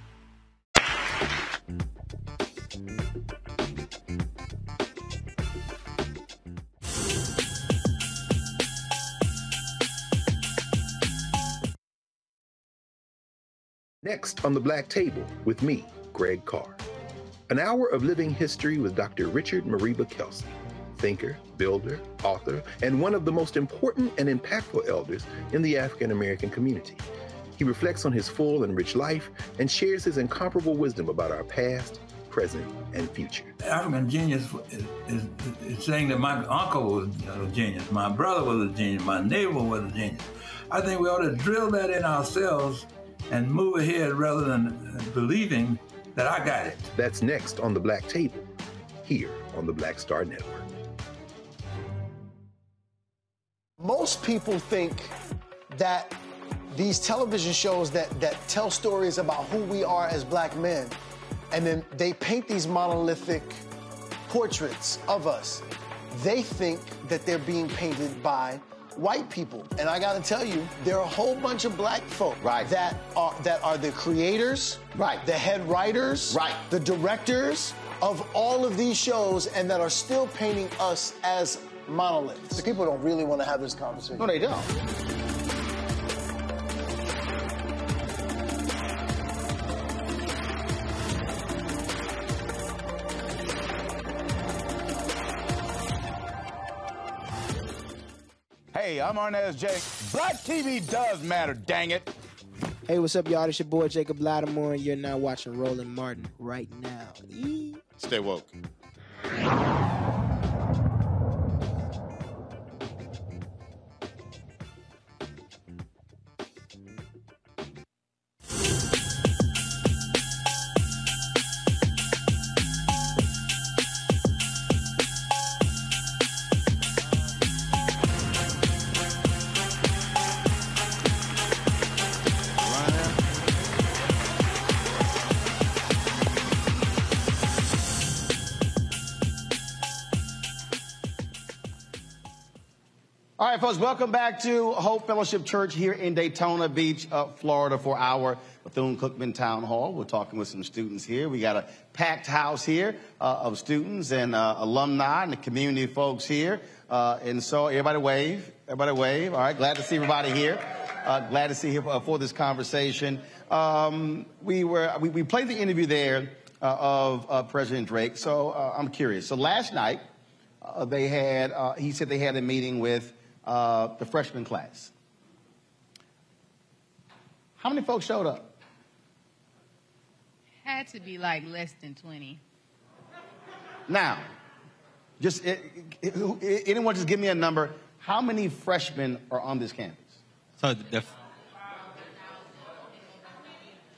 Next on the Black Table with me, Greg Carr. An hour of living history with Dr. Richard Mariba Kelsey, thinker, builder, author, and one of the most important and impactful elders in the African American community. He reflects on his full and rich life and shares his incomparable wisdom about our past, present, and future. African genius is, is, is saying that my uncle was a genius, my brother was a genius, my neighbor was a genius. I think we ought to drill that in ourselves and move ahead rather than uh, believing that I got it. That's next on the Black Table, here on the Black Star Network. Most people think that these television shows that, that tell stories about who we are as black men, and then they paint these monolithic portraits of us. They think that they're being painted by white people. And I got to tell you, there are a whole bunch of black folk right. that are that are the creators, right, the head writers, right, the directors of all of these shows and that are still painting us as monoliths. The people don't really want to have this conversation. No, they don't. I'm Arnez J. Black TV does matter, dang it. Hey, what's up, y'all? It's your boy Jacob Latimore, and you're now watching Roland Martin right now. Eee. Stay woke. Right, folks, welcome back to Hope Fellowship Church here in Daytona Beach, uh, Florida, for our Bethune Cookman Town Hall. We're talking with some students here. We got a packed house here uh, of students and uh, alumni and the community folks here. Uh, and so, everybody wave. Everybody wave. All right, glad to see everybody here. Uh, glad to see you for, for this conversation. Um, we were we, we, played the interview there uh, of President Drake. So I'm curious. So last night they had he said they had a meeting with uh, the freshman class. How many folks showed up? Had to be like less than 20. Now, just it, it, anyone just give me a number. How many freshmen are on this campus? So the,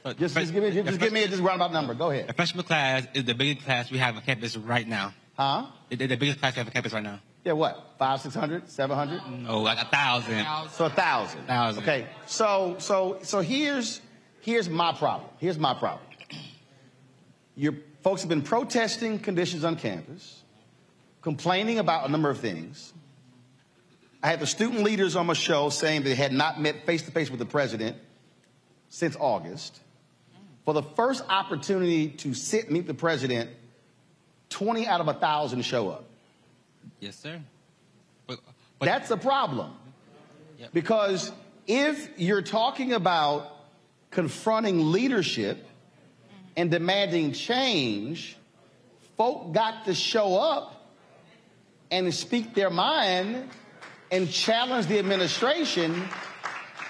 so just, just, give me just, give me a just roundabout number. Go ahead. The freshman class is the biggest class we have on campus right now. Huh? The, the biggest class we have on campus right now. Yeah, what? Five, six hundred, seven hundred? Oh, like a thousand. So a thousand. Thousand. Okay. So so so here's here's my problem. Here's my problem. Your folks have been protesting conditions on campus, complaining about a number of things. I had the student leaders on my show saying they had not met face to face with the president since August. For the first opportunity to sit meet the president, 20 out of a thousand show up. Yes, sir. But, but That's a problem. Yep. Because if you're talking about confronting leadership and demanding change, folk got to show up and speak their mind and challenge the administration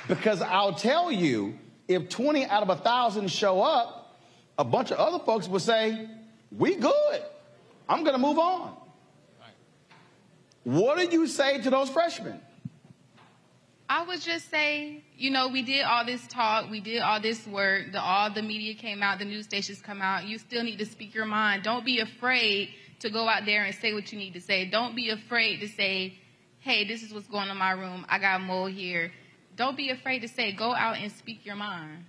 because I'll tell you, if 20 out of a thousand show up, a bunch of other folks will say, we good. I'm going to move on. What do you say to those freshmen? I would just say, you know, we did all this talk, we did all this work, the, all the media came out, the news stations come out. You still need to speak your mind. Don't be afraid to go out there and say what you need to say. Don't be afraid to say, hey, this is what's going on in my room. I got mold here. Don't be afraid to say, go out and speak your mind.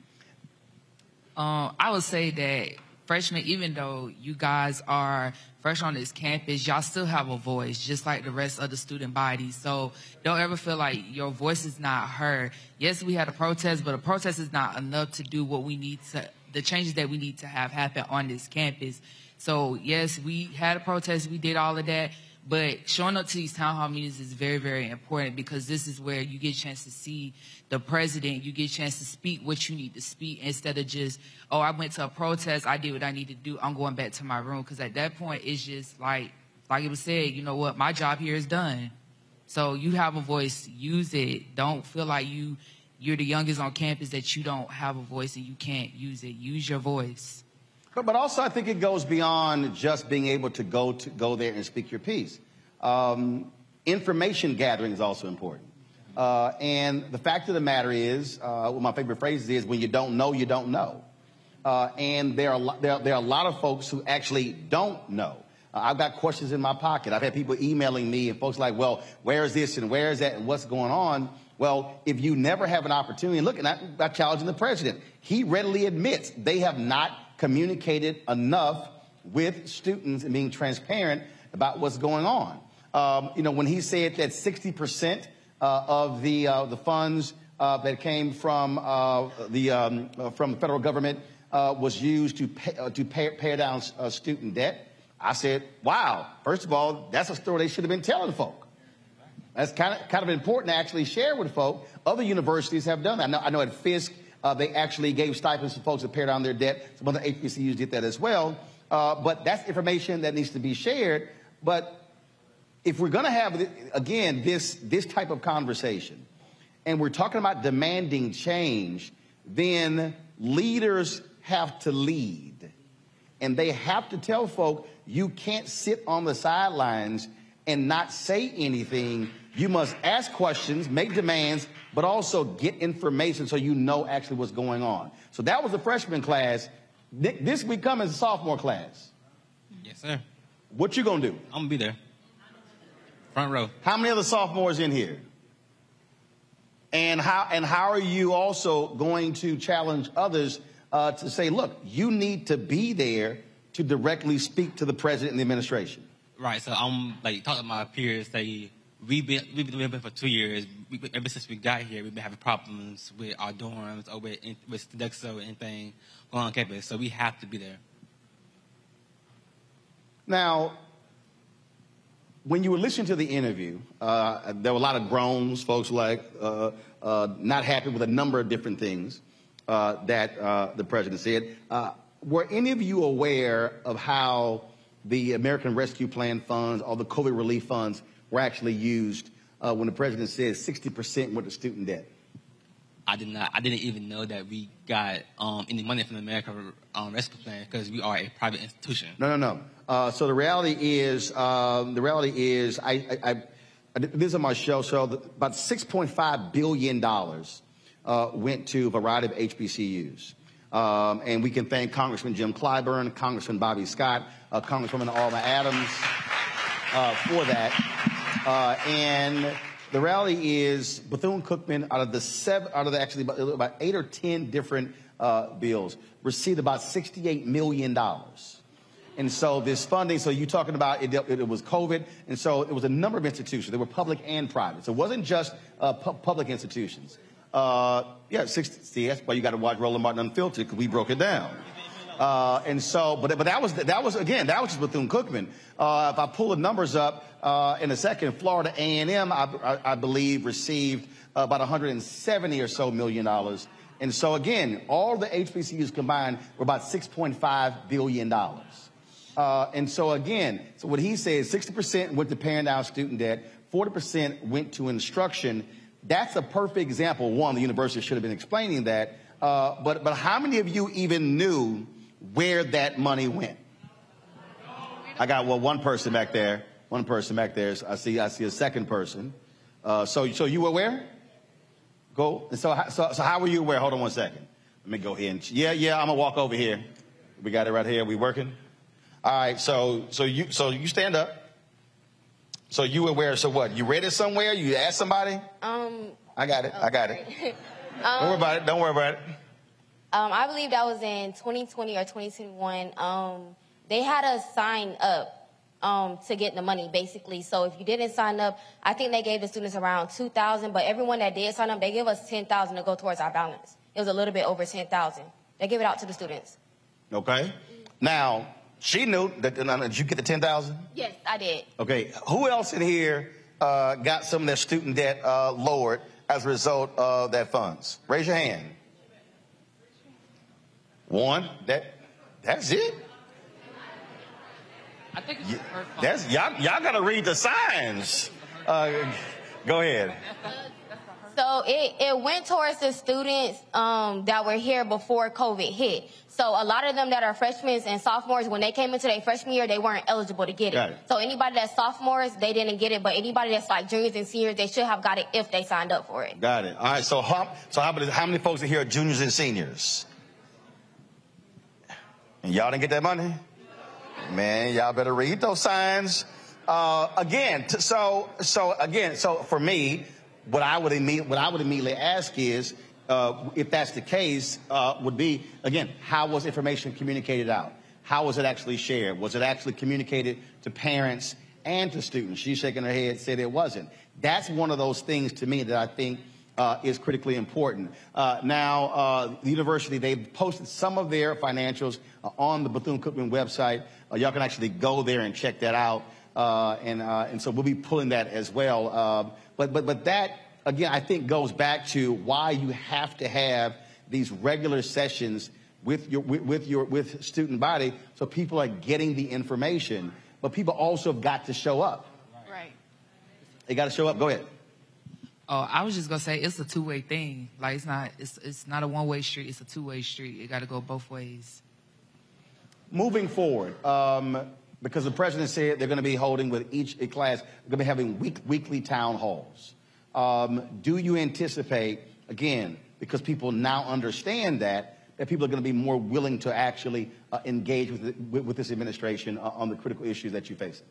Um, I would say that freshmen, even though you guys are fresh on this campus, y'all still have a voice, just like the rest of the student body. So don't ever feel like your voice is not heard. Yes, we had a protest, but a protest is not enough to do what we need to, the changes that we need to have happen on this campus. So yes, we had a protest, we did all of that, but showing up to these town hall meetings is very, very important because this is where you get a chance to see the president. You get a chance to speak what you need to speak instead of just, oh, I went to a protest, I did what I need to do, I'm going back to my room. Because at that point, it's just like, like it was said, you know what, my job here is done. So you have a voice, use it. Don't feel like you you're the youngest on campus that you don't have a voice and you can't use it. Use your voice. But, but also, I think it goes beyond just being able to go to go there and speak your piece. Um, information gathering is also important. Uh, and the fact of the matter is, uh, my favorite phrases is, when you don't know, you don't know. Uh, and there are, there, there, are a lot of folks who actually don't know. Uh, I've got questions in my pocket. I've had people emailing me and folks like, well, where is this and where is that and what's going on? Well, if you never have an opportunity, and look, and I, I challenging the president, he readily admits they have not communicated enough with students and being transparent about what's going on. Um, you know, when he said that 60% uh, of the, uh, the funds uh, that came from, uh, the, um, uh, from the federal government uh, was used to pay, to pay, pay down student debt, I said, wow, first of all, that's a story they should have been telling folk. That's kind of, kind of important to actually share with folk. Other universities have done that. I know, I know at Fisk, uh, they actually gave stipends to folks to pay down their debt. Some other HBCUs did that as well. Uh, but that's information that needs to be shared. But if we're going to have, again, this, this type of conversation, and we're talking about demanding change, then leaders have to lead. And they have to tell folk, you can't sit on the sidelines and not say anything. You must ask questions, make demands, but also get information so you know actually what's going on. So that was the freshman class. This week coming is a sophomore class. Yes, sir. What you gonna do? I'm gonna be there. Front row. How many other sophomores in here? And how and how are you also going to challenge others uh, to say, look, you need to be there to directly speak to the president and the administration? Right. So I'm like talking to my peers, say we've been we've been for two years. We, ever since we got here, we've been having problems with our dorms or with with and anything going on campus. So we have to be there. Now, when you were listening to the interview, uh, there were a lot of groans, folks like uh, uh, not happy with a number of different things uh, that uh, the president said. Uh, were any of you aware of how the American Rescue Plan funds, all the COVID relief funds, were actually used uh, when the president said 60% went to student debt? I did not. I didn't even know that we got um, any money from the American um, Rescue Plan because we are a private institution. No, no, no. Uh, so the reality is, um, the reality is, I, I, I, this is my show. So the, about 6.5 billion dollars uh, went to a variety of HBCUs. Um, and we can thank Congressman Jim Clyburn, Congressman Bobby Scott, uh, Congresswoman Alma Adams uh, for that. Uh, and the rally is Bethune-Cookman, out of the seven, out of the actually about, about eight or ten different uh, bills, received about $68 million. And so this funding, so you're talking about it, it, was COVID, and so it was a number of institutions. They were public and private. So it wasn't just uh, pu- public institutions. Uh, yeah, 60, see, that's why you got to watch Roland Martin Unfiltered, because we broke it down. Uh, and so, but, but that was, that was, again, that was just Bethune-Cookman. Uh, if I pull the numbers up uh, in a second, Florida A&M, I, I, I believe, received about 170 or so million dollars. And so again, all the HBCUs combined were about 6.5 billion dollars. Uh, and so again, so what he said, 60% went to paying down student debt, 40% went to instruction. That's a perfect example. One, the university should have been explaining that Uh, but, but how many of you even knew where that money went? I got well one person back there. One person back there. I see. I see a second person. Uh, so so you were where? Go. So, so so how were you aware? Hold on one second. Let me go here and yeah yeah. I'm gonna walk over here. We got it right here. We working? All right. So so you so you stand up. So you were aware. So what? You read it somewhere? You asked somebody? Um. I got it. I got it. um, Don't worry about it. Don't worry about it. Um, I believe that was in 2020 or 2021. Um, they had us sign up um, to get the money, basically. So if you didn't sign up, I think they gave the students around 2,000, but everyone that did sign up, they gave us 10,000 to go towards our balance. It was a little bit over 10,000. They give it out to the students. Okay. Now, she knew that, did you get the 10,000? Yes, I did. Okay. Who else in here uh, got some of their student debt uh, lowered as a result of that funds? Raise your hand. One. That, that's it? I think it's y- that's y'all. Y'all gotta read the signs. Uh, go ahead. So it, it went towards the students um, that were here before COVID hit. So a lot of them that are freshmen and sophomores, when they came into their freshman year, they weren't eligible to get it. Got it. So anybody that's sophomores, they didn't get it. But anybody that's like juniors and seniors, they should have got it if they signed up for it. Got it. All right. So how, so how many, how many folks are here are juniors and seniors? And y'all didn't get that money? Man, y'all better read those signs. Uh, again, t- so so again, so for me, what I would imme- what I would immediately ask is, uh, if that's the case, uh, would be again, how was information communicated out? How was it actually shared? Was it actually communicated to parents and to students? She's shaking her head, said it wasn't. That's one of those things to me that I think uh, is critically important. Uh, now, uh, the university, they've posted some of their financials uh, on the Bethune-Cookman website. Uh, y'all can actually go there and check that out. Uh, and, and so we'll be pulling that as well. but, but, but that, again, I think goes back to why you have to have these regular sessions with your, with, with your with student body so people are getting the information. But people also have got to show up. Right. They got to show up. Go ahead. Oh, I was just gonna say it's a two way thing. Like it's not it's it's not a one way street. It's a two way street. It got to go both ways. Moving forward, um, because the president said they're going to be holding with each class, they're going to be having week, weekly town halls. Um, do you anticipate again, because people now understand that, that people are going to be more willing to actually uh, engage with, with, with, this administration uh, on the critical issues that you face?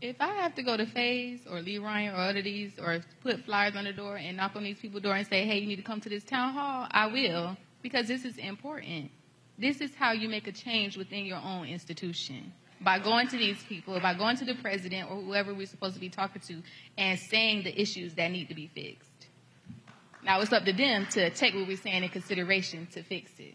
If I have to go to Phase or Lee Rhyant or other these or put flyers on the door and knock on these people's door and say, hey, you need to come to this town hall, I will because this is important. This is how you make a change within your own institution. By going to these people, by going to the president or whoever we're supposed to be talking to and saying the issues that need to be fixed. Now it's up to them to take what we're saying in consideration to fix it.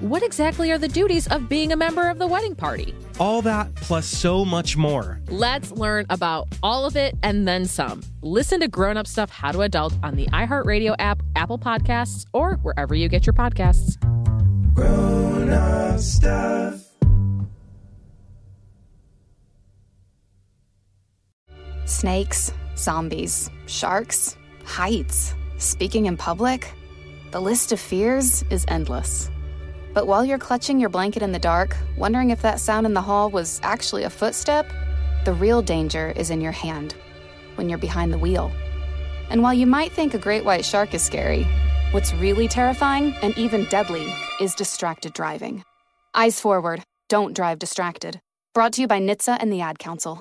what exactly are the duties of being a member of the wedding party? All that plus so much more. Let's learn about all of it and then some. Listen to Grown Up Stuff How to Adult on the iHeartRadio app, Apple Podcasts, or wherever you get your podcasts. Grown Up Stuff. Snakes, zombies, sharks, heights, speaking in public. The list of fears is endless. But while you're clutching your blanket in the dark, wondering if that sound in the hall was actually a footstep, the real danger is in your hand when you're behind the wheel. And while you might think a great white shark is scary, what's really terrifying and even deadly is distracted driving. Eyes forward, don't drive distracted. Brought to you by NHTSA and the Ad Council.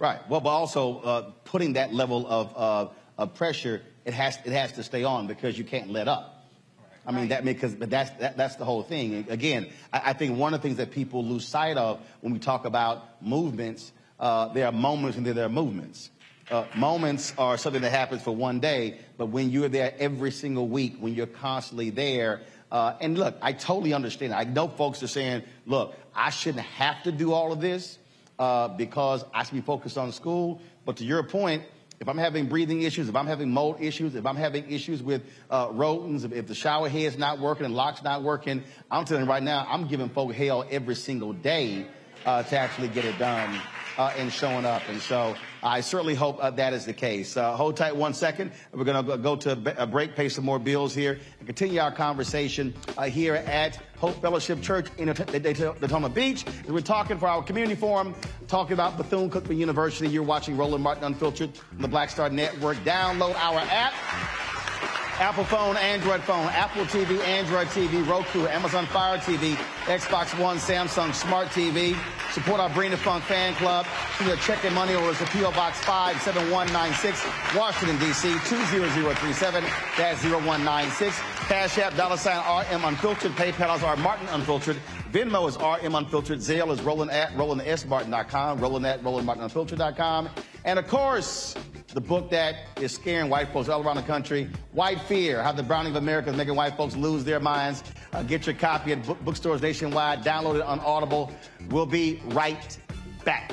Right. Well, but also uh, putting that level of, uh, of pressure, it has, it has to stay on because you can't let up. I mean, that because but that's that, that's the whole thing. Again, I, I, think one of the things that people lose sight of when we talk about movements, uh, there are moments and there are movements. Uh, moments are something that happens for one day, but when you're there every single week, when you're constantly there, uh, and look, I totally understand. I know folks are saying, look, I shouldn't have to do all of this uh, because I should be focused on school. But to your point, if I'm having breathing issues, if I'm having mold issues, if I'm having issues with uh, rodents, if, if, the shower head's not working and lock's not working, I'm telling you right now, I'm giving folk hell every single day uh, to actually get it done uh, and showing up. And so I certainly hope uh, that is the case. Uh, hold tight one second. We're going to go to a break, pay some more bills here, and continue our conversation uh, here at Hope Fellowship Church in Daytona Beach. We're talking for our community forum, talking about Bethune-Cookman University. You're watching Roland Martin Unfiltered on the Black Star Network. Download our app. Apple phone, Android phone, Apple TV, Android TV, Roku, Amazon Fire TV, Xbox One, Samsung Smart TV. Support our Bring the Funk fan club. Send your check and money orders to P.O. Box 57196, Washington, D.C. 20037 0196. Cash App, dollar sign RM Unfiltered. PayPal is R Martin Unfiltered. Venmo is RM Unfiltered. Zelle is Roland at RolandSMartin.com. Roland at RolandMartinUnfiltered.com. And of course, the book that is scaring white folks all around the country, White Fear, How the Browning of America is Making White Folks Lose Their Minds. Uh, get your copy at book- bookstores nationwide. Download it on Audible. We'll be right back.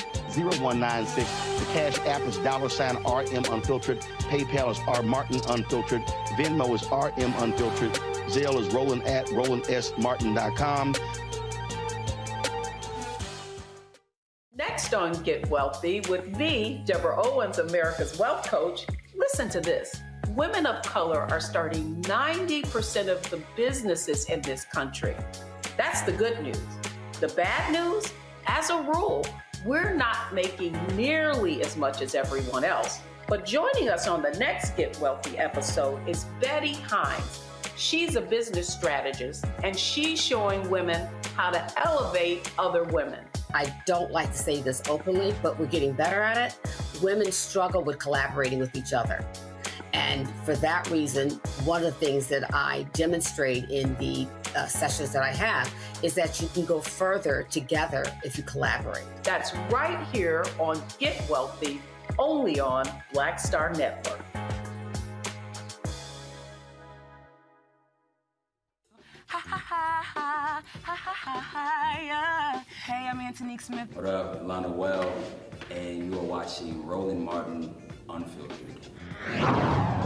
0196. The Cash App is dollar sign RM Unfiltered. PayPal is R Martin Unfiltered. Venmo is RM Unfiltered. Zelle is Roland at RolandSMartin.com. Next on Get Wealthy with me, Deborah Owens, America's Wealth Coach. Listen to this. Women of color are starting 90% of the businesses in this country. That's the good news. The bad news, as a rule, we're not making nearly as much as everyone else. But joining us on the next Get Wealthy episode is Betty Hines. She's a business strategist and she's showing women how to elevate other women. I don't like to say this openly, but we're getting better at it. Women struggle with collaborating with each other. And for that reason, one of the things that I demonstrate in the uh, sessions that I have is that you can go further together if you collaborate. That's right here on Get Wealthy, only on Black Star Network. Hey, I'm Antonique Smith. What up, Lana Well, and you are watching Roland Martin Unfiltered. Right,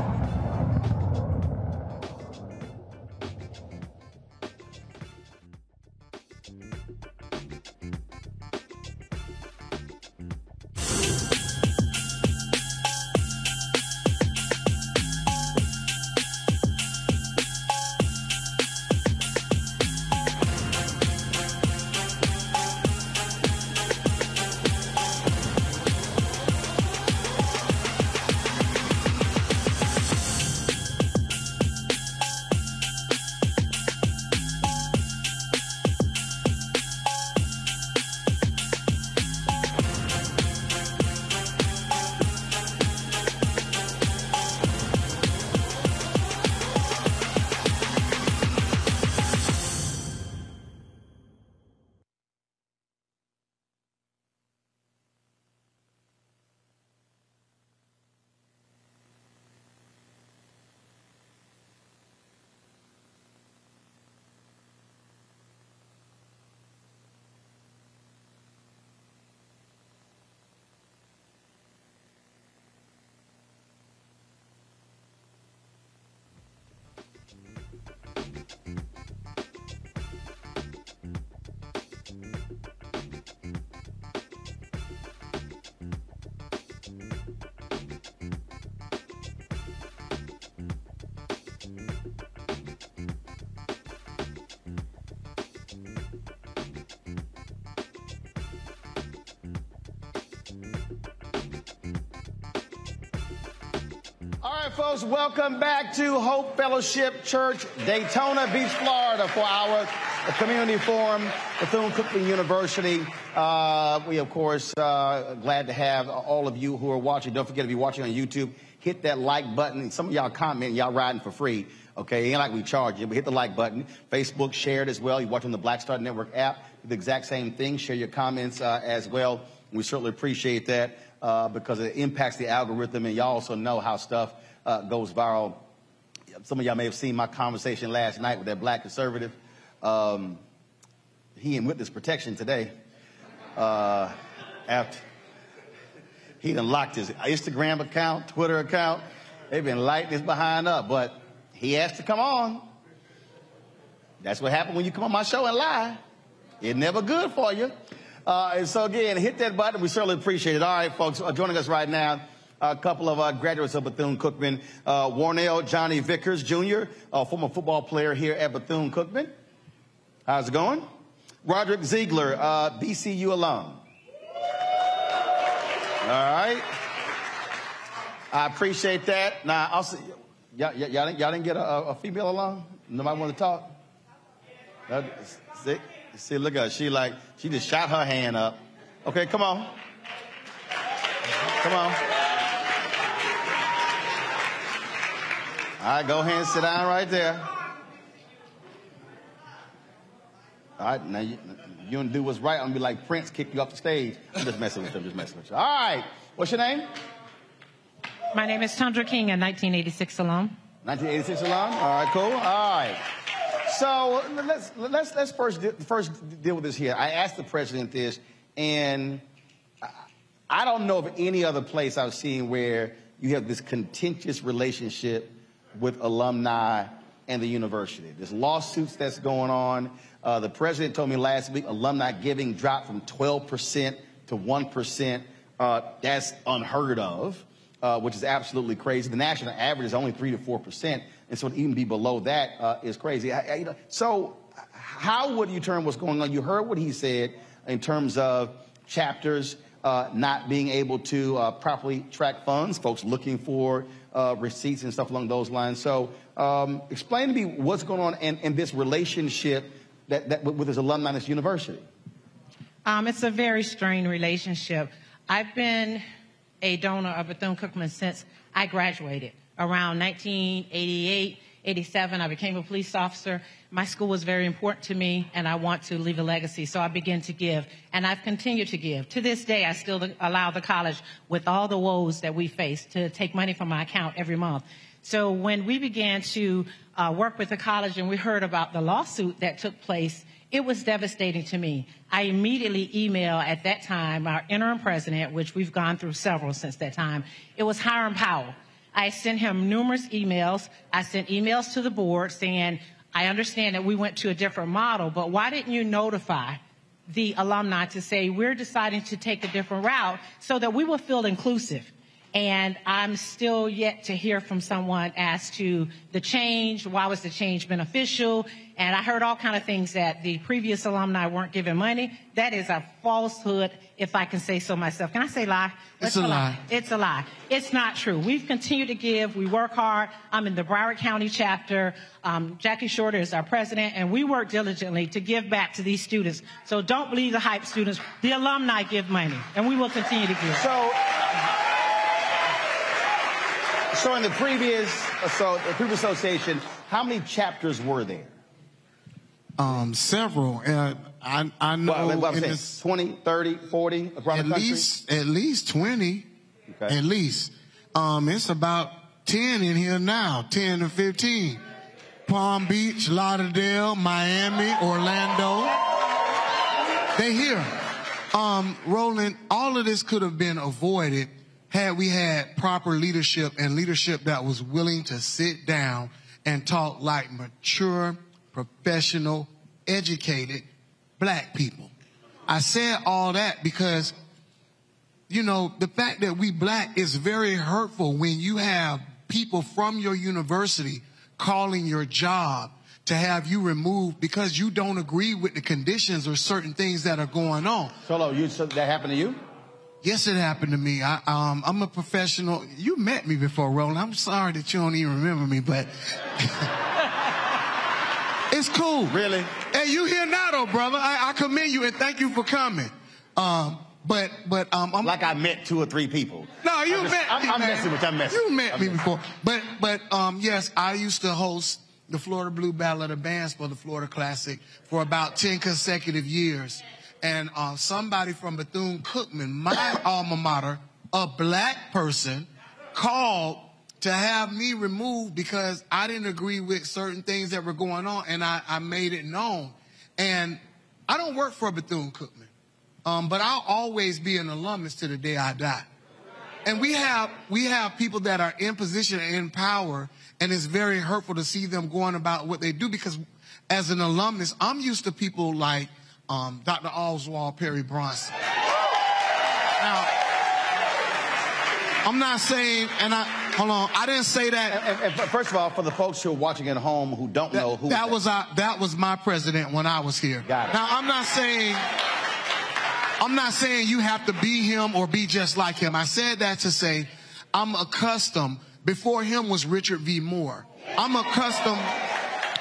welcome back to Hope Fellowship Church, Daytona Beach, Florida, for our community forum, Bethune-Cookman University. Uh, we, of course, uh, glad to have all of you who are watching. Don't forget to be watching on YouTube. Hit that like button. Some of y'all comment, y'all riding for free. Okay, ain't like we charge you, but hit the like button. Facebook, share it as well. You watch on the Black Star Network app. The exact same thing. Share your comments uh, as well. We certainly appreciate that uh, because it impacts the algorithm, and y'all also know how stuff uh, goes viral. Some of y'all may have seen my conversation last night with that black conservative. Um, he in witness protection today. Uh, after he done locked his Instagram account, Twitter account. They've been lighting his behind up, but he asked to come on. That's what happened when you come on my show and lie. It's never good for you. Uh, and so again, hit that button. We certainly appreciate it. All right, folks, uh, joining us right now, a couple of uh, graduates of Bethune-Cookman. Uh, Warnell Johnny Vickers Jr., a former football player here at Bethune-Cookman. How's it going? Roderick Ziegler, uh, BCU alum. All right. I appreciate that. Now, also, y'all, y'all, y'all, didn't, y'all didn't get a, a female alum? Nobody want to talk? Uh, see, see, look at her. She like, she just shot her hand up. Okay, come on. Come on. All right, go ahead and sit down right there. All right, now you, you don't do what's right. I'm gonna be like Prince, kick you off the stage. I'm just messing with you. I'm just messing with you. All right, what's your name? My name is Tundra King, a 1986 alum. 1986 alum. All right, cool. All right. So let's let's let's first first deal with this here. I asked the president this, and I don't know of any other place I've seen where you have this contentious relationship with alumni and the university. There's lawsuits that's going on. Uh, the president told me last week alumni giving dropped from 12% to 1%. Uh, that's unheard of, uh, which is absolutely crazy. The national average is only 3 to 4%. And so to even be below that uh, is crazy. I, I, you know, so, how would you turn what's going on? You heard what he said in terms of chapters uh, not being able to uh, properly track funds, folks looking for uh, receipts and stuff along those lines. So, um, explain to me what's going on in, in this relationship that, that with this alumni at this university. Um, it's a very strained relationship. I've been a donor of Bethune Cookman since I graduated around 1988, 87. I became a police officer. My school was very important to me, and I want to leave a legacy. So I began to give, and I've continued to give. To this day, I still allow the college, with all the woes that we face, to take money from my account every month. So when we began to uh, work with the college and we heard about the lawsuit that took place, it was devastating to me. I immediately emailed at that time our interim president, which we've gone through several since that time. It was Hiram Powell. I sent him numerous emails. I sent emails to the board saying, I understand that we went to a different model, but why didn't you notify the alumni to say we're deciding to take a different route so that we will feel inclusive? And I'm still yet to hear from someone as to the change. Why was the change beneficial? And I heard all kind of things that the previous alumni weren't given money. That is a falsehood, if I can say so myself. Can I say lie? It's a lie. lie. It's a lie. It's not true. We've continued to give. We work hard. I'm in the Broward County chapter. Um, Jackie Shorter is our president, and we work diligently to give back to these students. So don't believe the hype students. The alumni give money, and we will continue to give. So. So in the previous, so the previous association, how many chapters were there? Um, several. Uh, I, I know well, what I'm 20, 30, 40 around at the least at least 20. Okay. At least. Um, it's about 10 in here now, 10 to 15. Palm Beach, Lauderdale, Miami, Orlando. They here. Um, Roland, all of this could have been avoided had we had proper leadership and leadership that was willing to sit down and talk like mature, professional, educated black people. I said all that because, you know, the fact that we black is very hurtful when you have people from your university calling your job to have you removed because you don't agree with the conditions or certain things that are going on. Solo, you, so that happened to you? Yes, it happened to me. I, um, I'm a professional. You met me before, Roland. I'm sorry that you don't even remember me, but it's cool. Really? Hey, you here now, though, brother? I, I commend you and thank you for coming. Um, but but um, I'm like I met two or three people. No, you I'm just- met I'm- me. I'm man. messing with you, I'm messing. You met I'm me messing. before, but but um, yes, I used to host the Florida Blue Battle of the Bands for the Florida Classic for about ten consecutive years, and uh, somebody from Bethune Cookman, my alma mater, a black person, called to have me removed because I didn't agree with certain things that were going on, and I, I made it known. And I don't work for Bethune Cookman, um, but I'll always be an alumnus to the day I die. And we have we have people that are in position and in power, and it's very hurtful to see them going about what they do because as an alumnus, I'm used to people like um, Dr. Oswald Perry Bronson. Now, I'm not saying, and I hold on, I didn't say that. And, and first of all, for the folks who are watching at home who don't know who that was uh, that was my president when I was here. Got it. Now I'm not saying I'm not saying you have to be him or be just like him. I said that to say I'm accustomed. Before him was Richard V. Moore. I'm accustomed.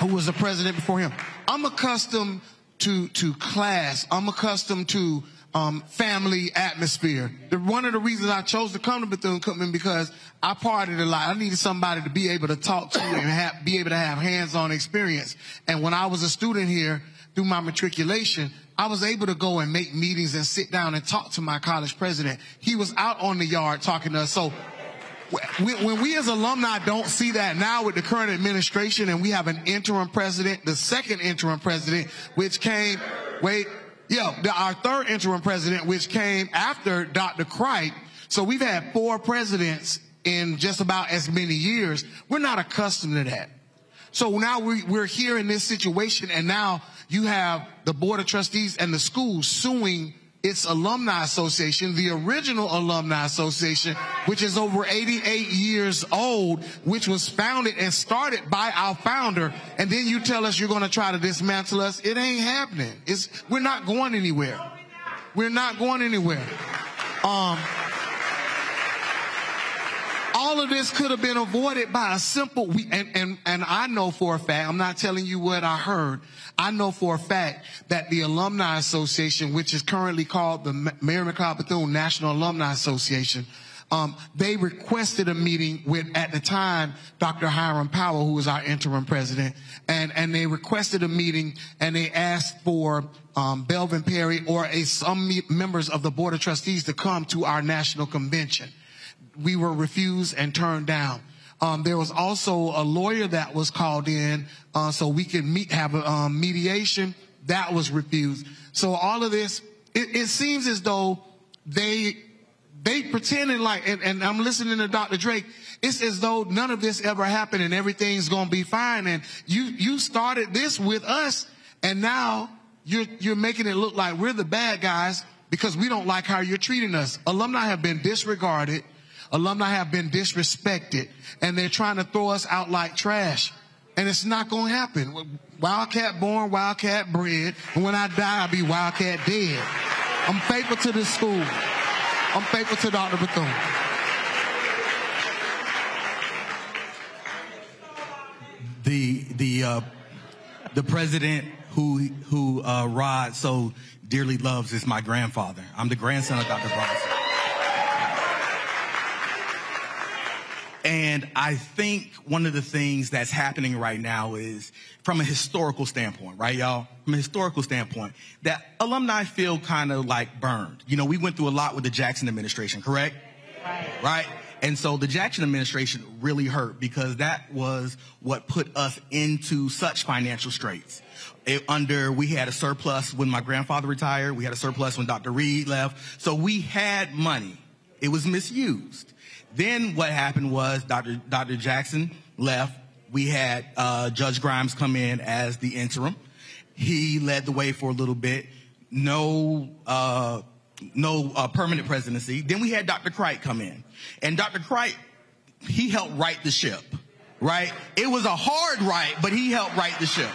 Who was the president before him? I'm accustomed to to class. I'm accustomed to um, family atmosphere. The, one of the reasons I chose to come to Bethune Cookman because I partied a lot. I needed somebody to be able to talk to and be able to have hands-on experience. And when I was a student here through my matriculation, I was able to go and make meetings and sit down and talk to my college president. He was out on the yard talking to us. So when we as alumni don't see that now with the current administration and we have an interim president, the second interim president, which came, wait, yeah, the, our third interim president, which came after Dr. Chrite. So we've had four presidents in just about as many years. We're not accustomed to that. So now we, we're here in this situation and now you have the board of trustees and the school suing its alumni association, the original alumni association, which is over 88 years old, which was founded and started by our founder. And then you tell us you're going to try to dismantle us. It ain't happening. It's, we're not going anywhere. We're not going anywhere. Um, all of this could have been avoided by a simple we and, and and I know for a fact, I'm not telling you what I heard. I know for a fact that the Alumni Association, which is currently called the Mary McLeod Bethune National Alumni Association, um, they requested a meeting with, at the time, Dr. Hiram Powell, who was our interim president, and, and they requested a meeting and they asked for um, Belvin Perry or a, some members of the Board of Trustees to come to our national convention we were refused and turned down. Um, there was also a lawyer that was called in uh, so we could meet, have a um, mediation. That was refused. So all of this, it, it seems as though they they pretending like, and, and I'm listening to Dr. Drake. It's as though none of this ever happened and everything's gonna be fine. And you you started this with us, and now you're you're making it look like we're the bad guys because we don't like how you're treating us. Alumni have been disregarded. Alumni have been disrespected and they're trying to throw us out like trash. And it's not going to happen. Wildcat born, Wildcat bred. And when I die, I'll be Wildcat dead. I'm faithful to this school. I'm faithful to Dr. Bethune. the the uh, the president who who uh, Rod so dearly loves is my grandfather. I'm the grandson of Dr. Bronson. And I think one of the things that's happening right now is from a historical standpoint, right, y'all? From a historical standpoint, that alumni feel kind of like burned. You know, we went through a lot with the Jackson administration, correct? Right. right? And so the Jackson administration really hurt because that was what put us into such financial straits. It, under, we had a surplus when my grandfather retired. We had a surplus when Dr. Reed left. So we had money. It was misused. Then what happened was Dr. Dr. Jackson left. We had uh, Judge Grimes come in as the interim. He led the way for a little bit. No, uh, no uh, permanent presidency. Then we had Dr. Chrite come in, and Dr. Chrite, he helped right the ship. Right? It was a hard right, but he helped right the ship.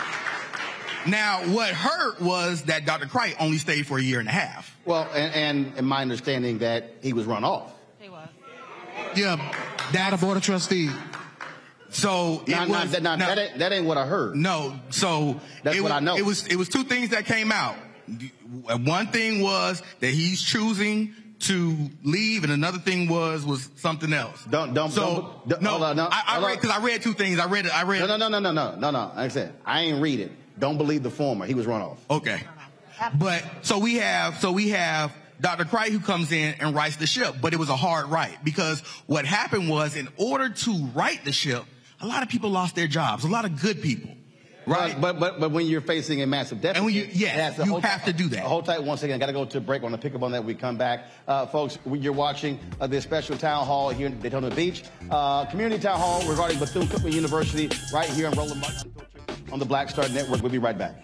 Now, what hurt was that Dr. Chrite only stayed for a year and a half. Well, and, and, and my understanding that he was run off. Yeah, data board of trustee. So it Now- now- was, that- now, that ain't- that ain't what I heard. No, so That's it what was, I know. It was it was two things that came out. One thing was that he's choosing to leave, and another thing was was something else. Don't don't So don't, don't, no, hold on, no, I, I hold read because I read two things. I read it. I read. No, no, no, no, no, no, no, no. Like I said, I ain't read it. Don't believe the former. He was run off. Okay. But so we have so we have Dr. Chrite who comes in and writes the ship, but it was a hard write because what happened was in order to write the ship, a lot of people lost their jobs, a lot of good people. Right. But, but but when you're facing a massive deficit, And when you- yes, you have to do that. Hold tight once again. I got to go to a break. I want to pick up on that. when We come back, uh, folks. we- You're watching uh, this special town hall here in Daytona Beach, uh, community town hall regarding Bethune Cookman University, right here in Roland Martin on the Black Star Network. We'll be right back.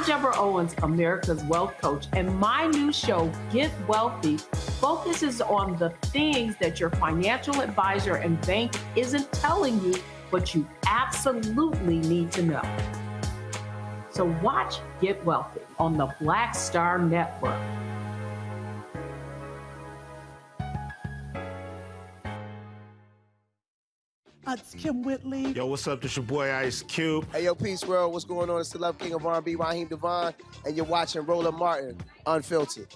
I'm Deborah Owens, America's Wealth Coach, and my new show, Get Wealthy, focuses on the things that your financial advisor and bank isn't telling you, but you absolutely need to know. So watch Get Wealthy on the Black Star Network. It's Kym Whitley. Yo, what's up? This your boy Ice Cube. Hey, yo, Peace World, what's going on? It's the Love King of R&B, Raheem DeVaughn, and you're watching Roland Martin, Unfiltered.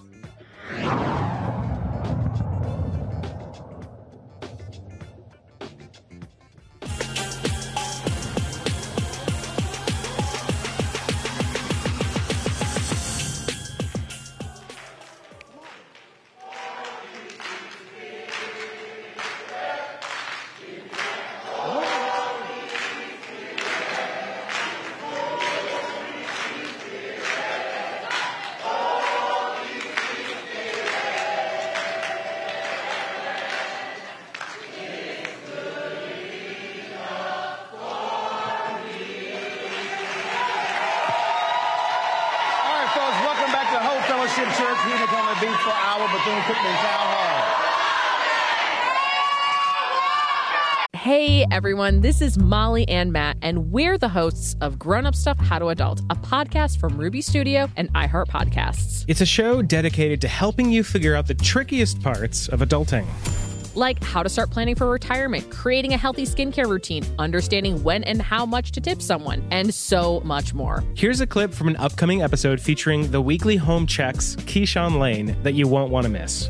Everyone, this is Molly and Matt, and we're the hosts of Grown Up Stuff How to Adult, a podcast from Ruby Studio and iHeart Podcasts. It's a show dedicated to helping you figure out the trickiest parts of adulting. Like how to start planning for retirement, creating a healthy skincare routine, understanding when and how much to tip someone, and so much more. Here's a clip from an upcoming episode featuring the weekly home checks, Keyshawn Lane, that you won't want to miss.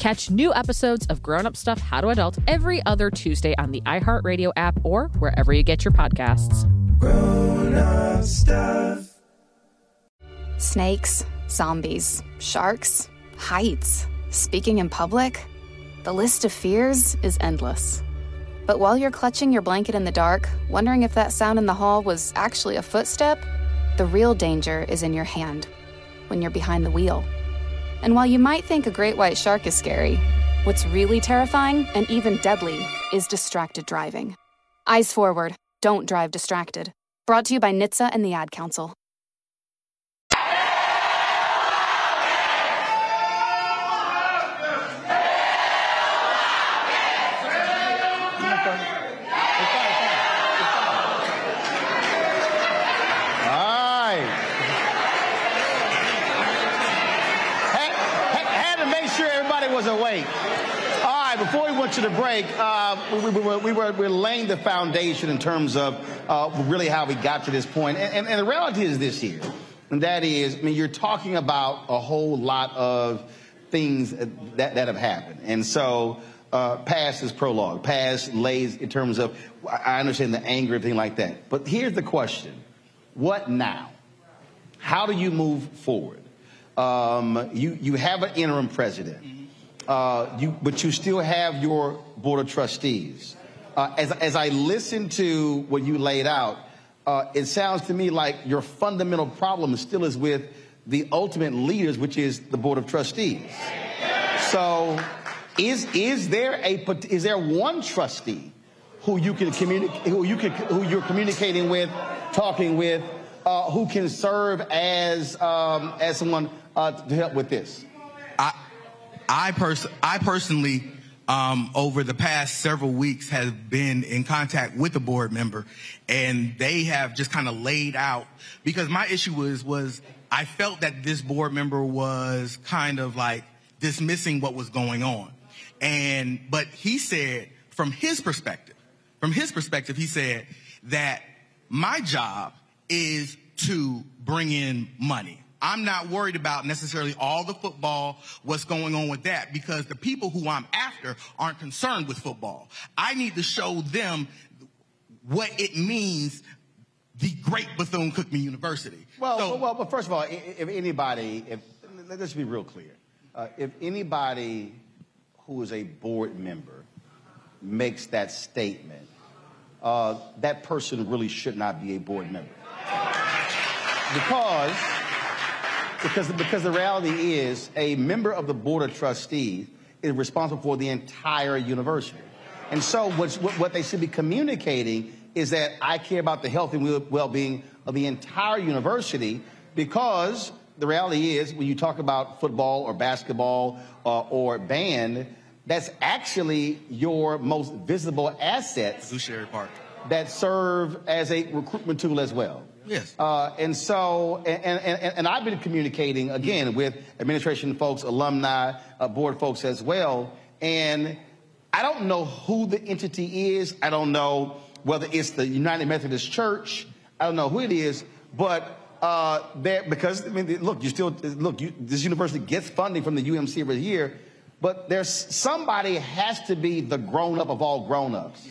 Catch new episodes of Grown Up Stuff How to Adult every other Tuesday on the iHeartRadio app or wherever you get your podcasts. Grown up stuff. Snakes, zombies, sharks, heights, speaking in public. The list of fears is endless. But while you're clutching your blanket in the dark, wondering if that sound in the hall was actually a footstep, the real danger is in your hand when you're behind the wheel. And while you might think a great white shark is scary, what's really terrifying and even deadly is distracted driving. Eyes forward, don't drive distracted. Brought to you by NHTSA and the Ad Council. All right. Had, had, had to make sure everybody was awake. All right, before we went to the break, uh, we, we, were, we, were, we were laying the foundation in terms of uh, really how we got to this point. And, and, and the reality is this here, and that is, I mean, you're talking about a whole lot of things that, that have happened. And so, uh, past is prologue. Past lays in terms of, I understand the anger, everything like that. But here's the question what now? How do you move forward? Um, you, you have an interim president, uh, you, but you still have your board of trustees. Uh, as, as I listen to what you laid out, uh, it sounds to me like your fundamental problem still is with the ultimate leaders, which is the board of trustees. So, is is there a is there one trustee who you can communicate who you can who you're communicating with, talking with, uh, who can serve as um, as someone uh, to help with this? I, pers- I personally, um, over the past several weeks, have been in contact with a board member, and they have just kind of laid out because my issue was was I felt that this board member was kind of like dismissing what was going on, and but he said from his perspective, from his perspective, he said that my job is to bring in money. I'm not worried about necessarily all the football, what's going on with that, because the people who I'm after aren't concerned with football. I need to show them what it means, the great Bethune Cookman University. Well, well, well, but first of all, if anybody, if let's be real clear, uh, if anybody who is a board member makes that statement, uh, that person really should not be a board member because because because the reality is a member of the board of trustees is responsible for the entire university, and so what's, what what they should be communicating is that I care about the health and well-being of the entire university because the reality is when you talk about football or basketball uh, or band, that's actually your most visible assets Luciary Park. that serve as a recruitment tool as well. Yes. Uh, and so, and, and, and, I've been communicating again with administration folks, alumni, uh, board folks as well. And I don't know who the entity is. I don't know whether it's the United Methodist Church. I don't know who it is, but uh, there because I mean, look, you still look. You, this university gets funding from the UMC every year, but there's somebody has to be the grown up of all grown ups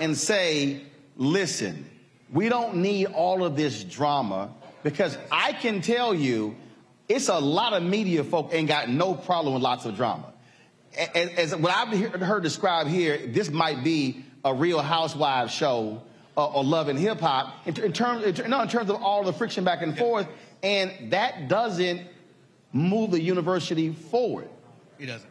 and say, listen, we don't need all of this drama because I can tell you it's a lot of media folk ain't got no problem with lots of drama. As, as what I've heard heard described here, this might be a real housewives show uh, or love and hip hop in, in, terms, in, no, in terms of all the friction back and forth. And that doesn't move the university forward. He doesn't.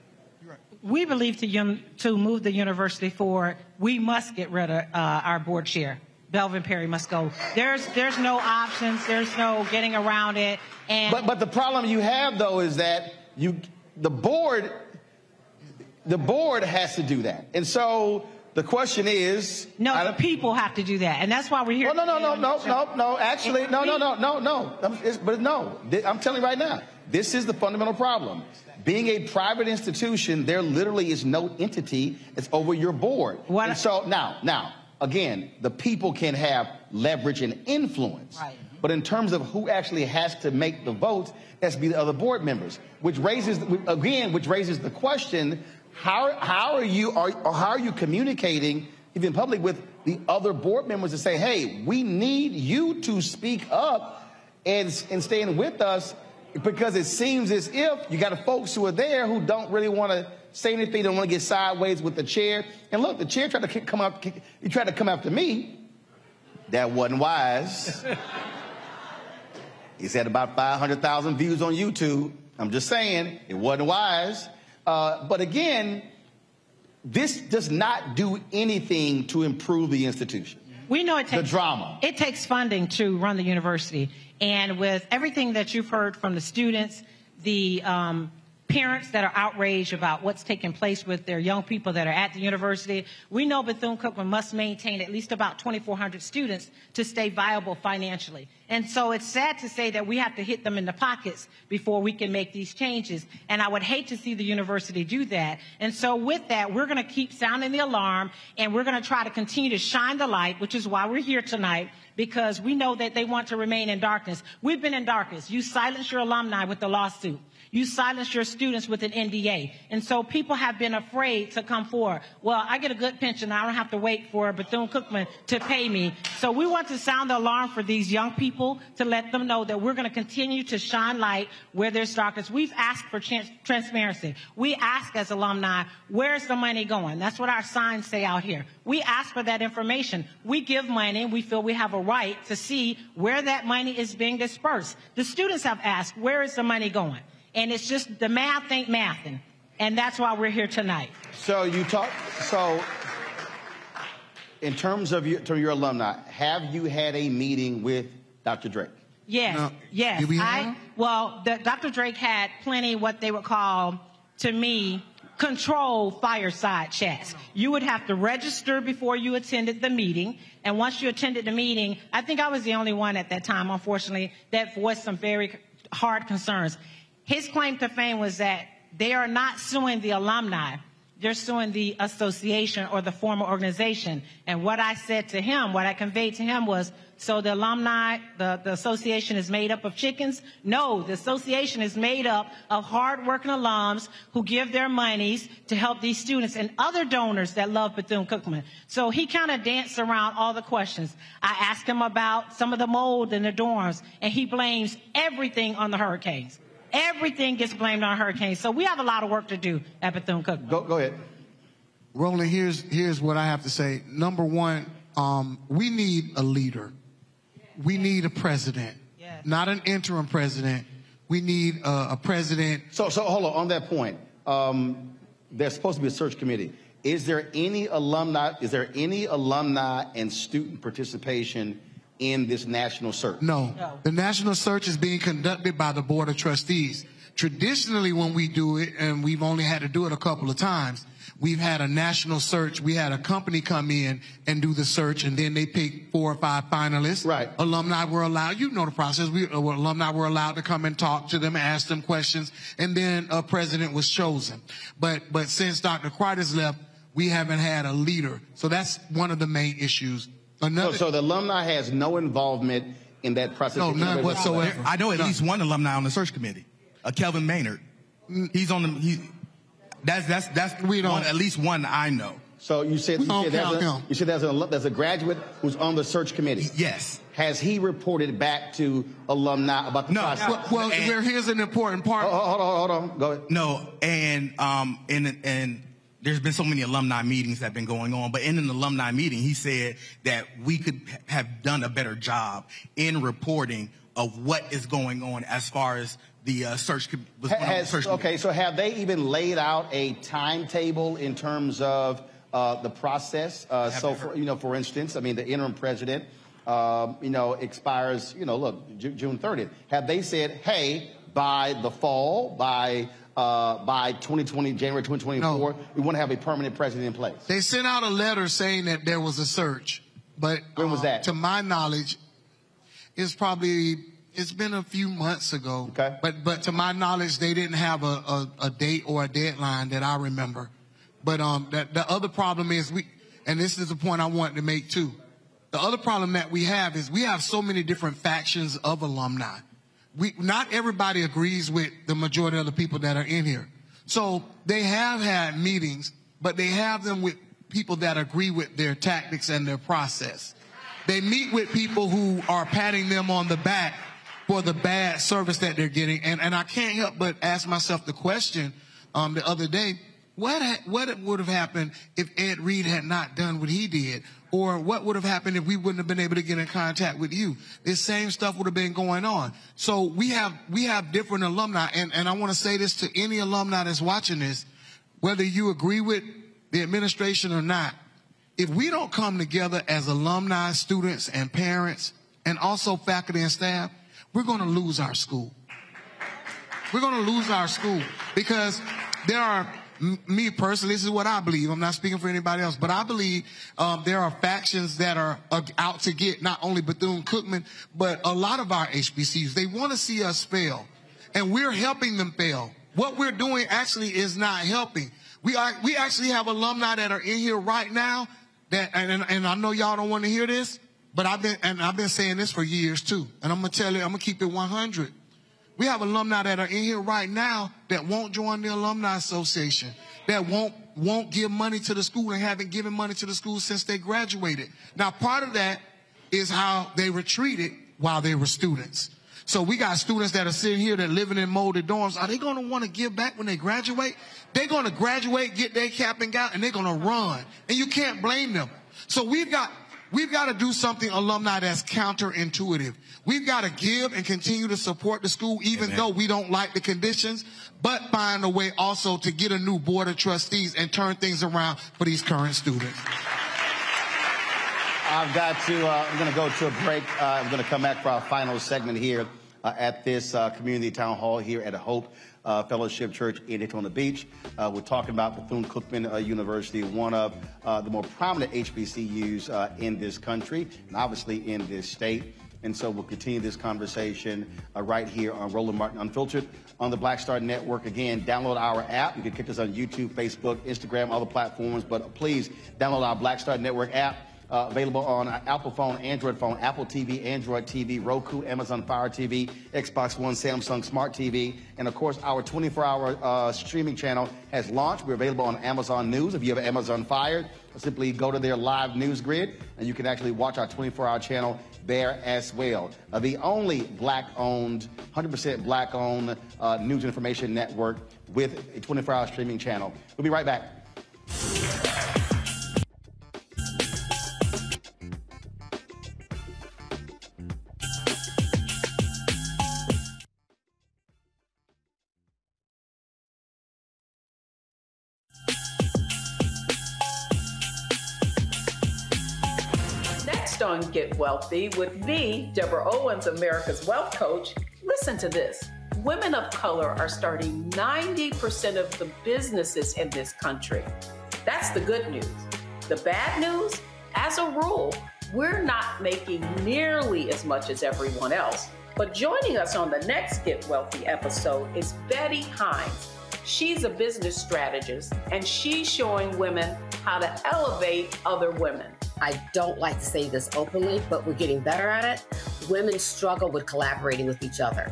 We believe to, un- to move the university forward, we must get rid of uh, our board chair. Belvin Perry must go. There's there's no options. There's no getting around it. And But but the problem you have though is that you the board the board has to do that. And so the question is no, the people have to do that, and that's why we're here. Oh, no, no, no, no, no, no. Actually, no, no, no, no, no. It's- But no, I'm telling you right now, this is the fundamental problem. Being a private institution, there literally is no entity that's over your board. And so now, now, again, the people can have leverage and influence. Right. But in terms of who actually has to make the votes, that's be the other board members, which raises again, which raises the question: How how are you are or how are you communicating even in public with the other board members to say, hey, we need you to speak up and and stand with us because it seems as if you got folks who are there who don't really want to say anything, don't want to get sideways with the chair. And look, the chair tried to come up, he tried to come after me. That wasn't wise. He's had about 500,000 views on YouTube. I'm just saying, it wasn't wise. Uh, but again, this does not do anything to improve the institution. We know it takes the drama. It takes funding to run the university, and with everything that you've heard from the students, the um, parents that are outraged about what's taking place with their young people that are at the university. We know Bethune-Cookman must maintain at least about 2,400 students to stay viable financially. And so it's sad to say that we have to hit them in the pockets before we can make these changes. And I would hate to see the university do that. And so with that, we're going to keep sounding the alarm and we're going to try to continue to shine the light, which is why we're here tonight because we know that they want to remain in darkness. We've been in darkness. You silenced your alumni with the lawsuit. You silence your students with an NDA. And so people have been afraid to come forward. Well, I get a good pension. I don't have to wait for Bethune-Cookman to pay me. So we want to sound the alarm for these young people to let them know that we're going to continue to shine light where there's darkness. We've asked for transparency. We ask as alumni, where's the money going? That's what our signs say out here. We ask for that information. We give money. We feel we have a right to see where that money is being dispersed. The students have asked, where is the money going? And it's just the math ain't mathing. And that's why we're here tonight. So you talk, so in terms of your, to your alumni, have you had a meeting with Dr. Drake? Yes, no. yes. We I, well, the, Dr. Drake had plenty what they would call, to me, control fireside chats. You would have to register before you attended the meeting. And once you attended the meeting, I think I was the only one at that time, unfortunately, that voiced some very hard concerns. His claim to fame was that they are not suing the alumni. They're suing the association or the former organization. And what I said to him, what I conveyed to him was, so the alumni, the, the association is made up of chickens? No, the association is made up of hardworking alums who give their monies to help these students and other donors that love Bethune-Cookman. So he kind of danced around all the questions. I asked him about some of the mold in the dorms, and he blames everything on the hurricanes. Everything gets blamed on hurricanes. So we have a lot of work to do at Bethune-Cookman. Go, go ahead. Roland, here's, here's what I have to say. Number one, um, we need a leader. We need a president, yes. not an interim president. We need a, a, president. So, so hold on. On that point, um, there's supposed to be a search committee. Is there any alumni? Is there any alumni and student participation in this national search? No. no. The national search is being conducted by the Board of Trustees. Traditionally, when we do it, and we've only had to do it a couple of times, we've had a national search. We had a company come in and do the search, and then they pick four or five finalists. Right. Alumni were allowed, you know the process. We, uh, alumni were allowed to come and talk to them, ask them questions, and then a president was chosen. But, but since Dr. Chrite's left, we haven't had a leader. So that's one of the main issues Another, so, so, the alumni has no involvement in that process. No, none whatsoever. I know at least one alumni on the search committee, uh, Kelvin Maynard. He's on the. He, that's that's that's we don't. One, at least one I know. So you said, you said, there's a, you said there's a, there's a graduate who's on the search committee. Yes. Has he reported back to alumni about the no, process? Well, well here's an important part. Hold, hold on, hold on, go ahead. No, and um, and and there's been so many alumni meetings that have been going on, but in an alumni meeting, he said that we could have done a better job in reporting of what is going on as far as the uh, search. Was Has, search okay, so have they even laid out a timetable in terms of uh, the process? Uh, so, for, you know, for instance, I mean, the interim president, uh, you know, expires, you know, look, June 30th. Have they said, hey, by the fall, by uh, by 2020, January 2024, no. we want to have a permanent president in place. They sent out a letter saying that there was a search, but when was uh, that? To my knowledge, it's probably it's been a few months ago. Okay. But but to my knowledge, they didn't have a, a, a date or a deadline that I remember. But um, the, the other problem is we and this is the point I wanted to make too. The other problem that we have is we have so many different factions of alumni. We, not everybody agrees with the majority of the people that are in here. So they have had meetings, but they have them with people that agree with their tactics and their process. They meet with people who are patting them on the back for the bad service that they're getting. And, and I can't help but ask myself the question um, the other day, what, ha- what would have happened if Ed Reed had not done what he did? Or what would have happened if we wouldn't have been able to get in contact with you? This same stuff would have been going on. So we have, we have different alumni. And, and I want to say this to any alumni that's watching this, whether you agree with the administration or not, if we don't come together as alumni, students, and parents, and also faculty and staff, we're going to lose our school. We're going to lose our school because there are me personally, this is what I believe. I'm not speaking for anybody else, but I believe um, there are factions that are uh, out to get not only Bethune Cookman, but a lot of our HBCUs. They want to see us fail, and we're helping them fail. What we're doing actually is not helping. We are we actually have alumni that are in here right now that, and, and I know y'all don't want to hear this, but I've been and I've been saying this for years too, and I'm gonna tell you, I'm gonna keep it 100. We have alumni that are in here right now that won't join the alumni association, that won't won't give money to the school and haven't given money to the school since they graduated. Now, part of that is how they were treated while they were students. So we got students that are sitting here that living in molded dorms. Are they going to want to give back when they graduate? They're going to graduate, get their cap and gown, and they're going to run. And you can't blame them. So we've got We've got to do something, alumni, that's counterintuitive. We've got to give and continue to support the school, even Amen. though we don't like the conditions, but find a way also to get a new board of trustees and turn things around for these current students. I've got to, uh, I'm going to go to a break. Uh, I'm going to come back for our final segment here uh, at this uh, community town hall here at Hope uh, Fellowship Church in Daytona Beach. Uh, we're talking about Bethune-Cookman uh, University, one of uh, the more prominent HBCUs uh, in this country and obviously in this state. And so we'll continue this conversation uh, right here on Roland Martin Unfiltered on the Black Star Network. Again, download our app. You can catch us on YouTube, Facebook, Instagram, other platforms. But please download our Black Star Network app. Uh, available on Apple phone, Android phone, Apple TV, Android TV, Roku, Amazon Fire TV, Xbox One, Samsung Smart TV, and of course our 24-hour uh, streaming channel has launched. We're available on Amazon News. If you have Amazon Fire, simply go to their live news grid, and you can actually watch our 24-hour channel there as well. Uh, the only black-owned, 100% black-owned uh, news information network with a 24-hour streaming channel. We'll be right back. Get Wealthy with me, Deborah Owens, America's Wealth Coach. Listen to this. Women of color are starting 90% of the businesses in this country. That's the good news. The bad news, as a rule, we're not making nearly as much as everyone else. But joining us on the next Get Wealthy episode is Betty Hines. She's a business strategist and she's showing women how to elevate other women. I don't like to say this openly, but we're getting better at it. Women struggle with collaborating with each other.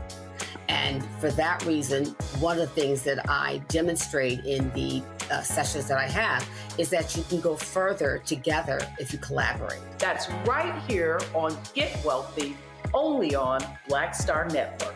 And for that reason, one of the things that I demonstrate in the uh, sessions that I have is that you can go further together if you collaborate. That's right here on Get Wealthy, only on Black Star Network.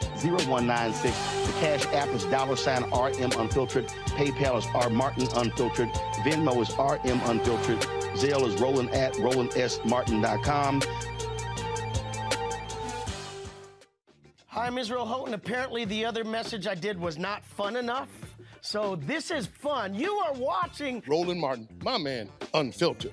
20037-0196. The Cash App is dollar sign RM Unfiltered. PayPal is R Martin Unfiltered. Venmo is RM Unfiltered. Zelle is Roland at RolandSMartin.com. Hi, I'm Israel Houghton. Apparently, the other message I did was not fun enough. So, this is fun. You are watching Roland Martin, my man, unfiltered.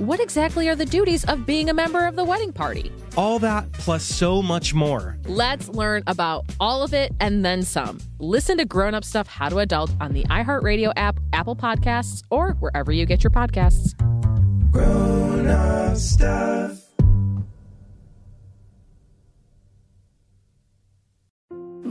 what exactly are the duties of being a member of the wedding party? All that plus so much more. Let's learn about all of it and then some. Listen to Grown Up Stuff How to Adult on the iHeartRadio app, Apple Podcasts, or wherever you get your podcasts. Grown up stuff.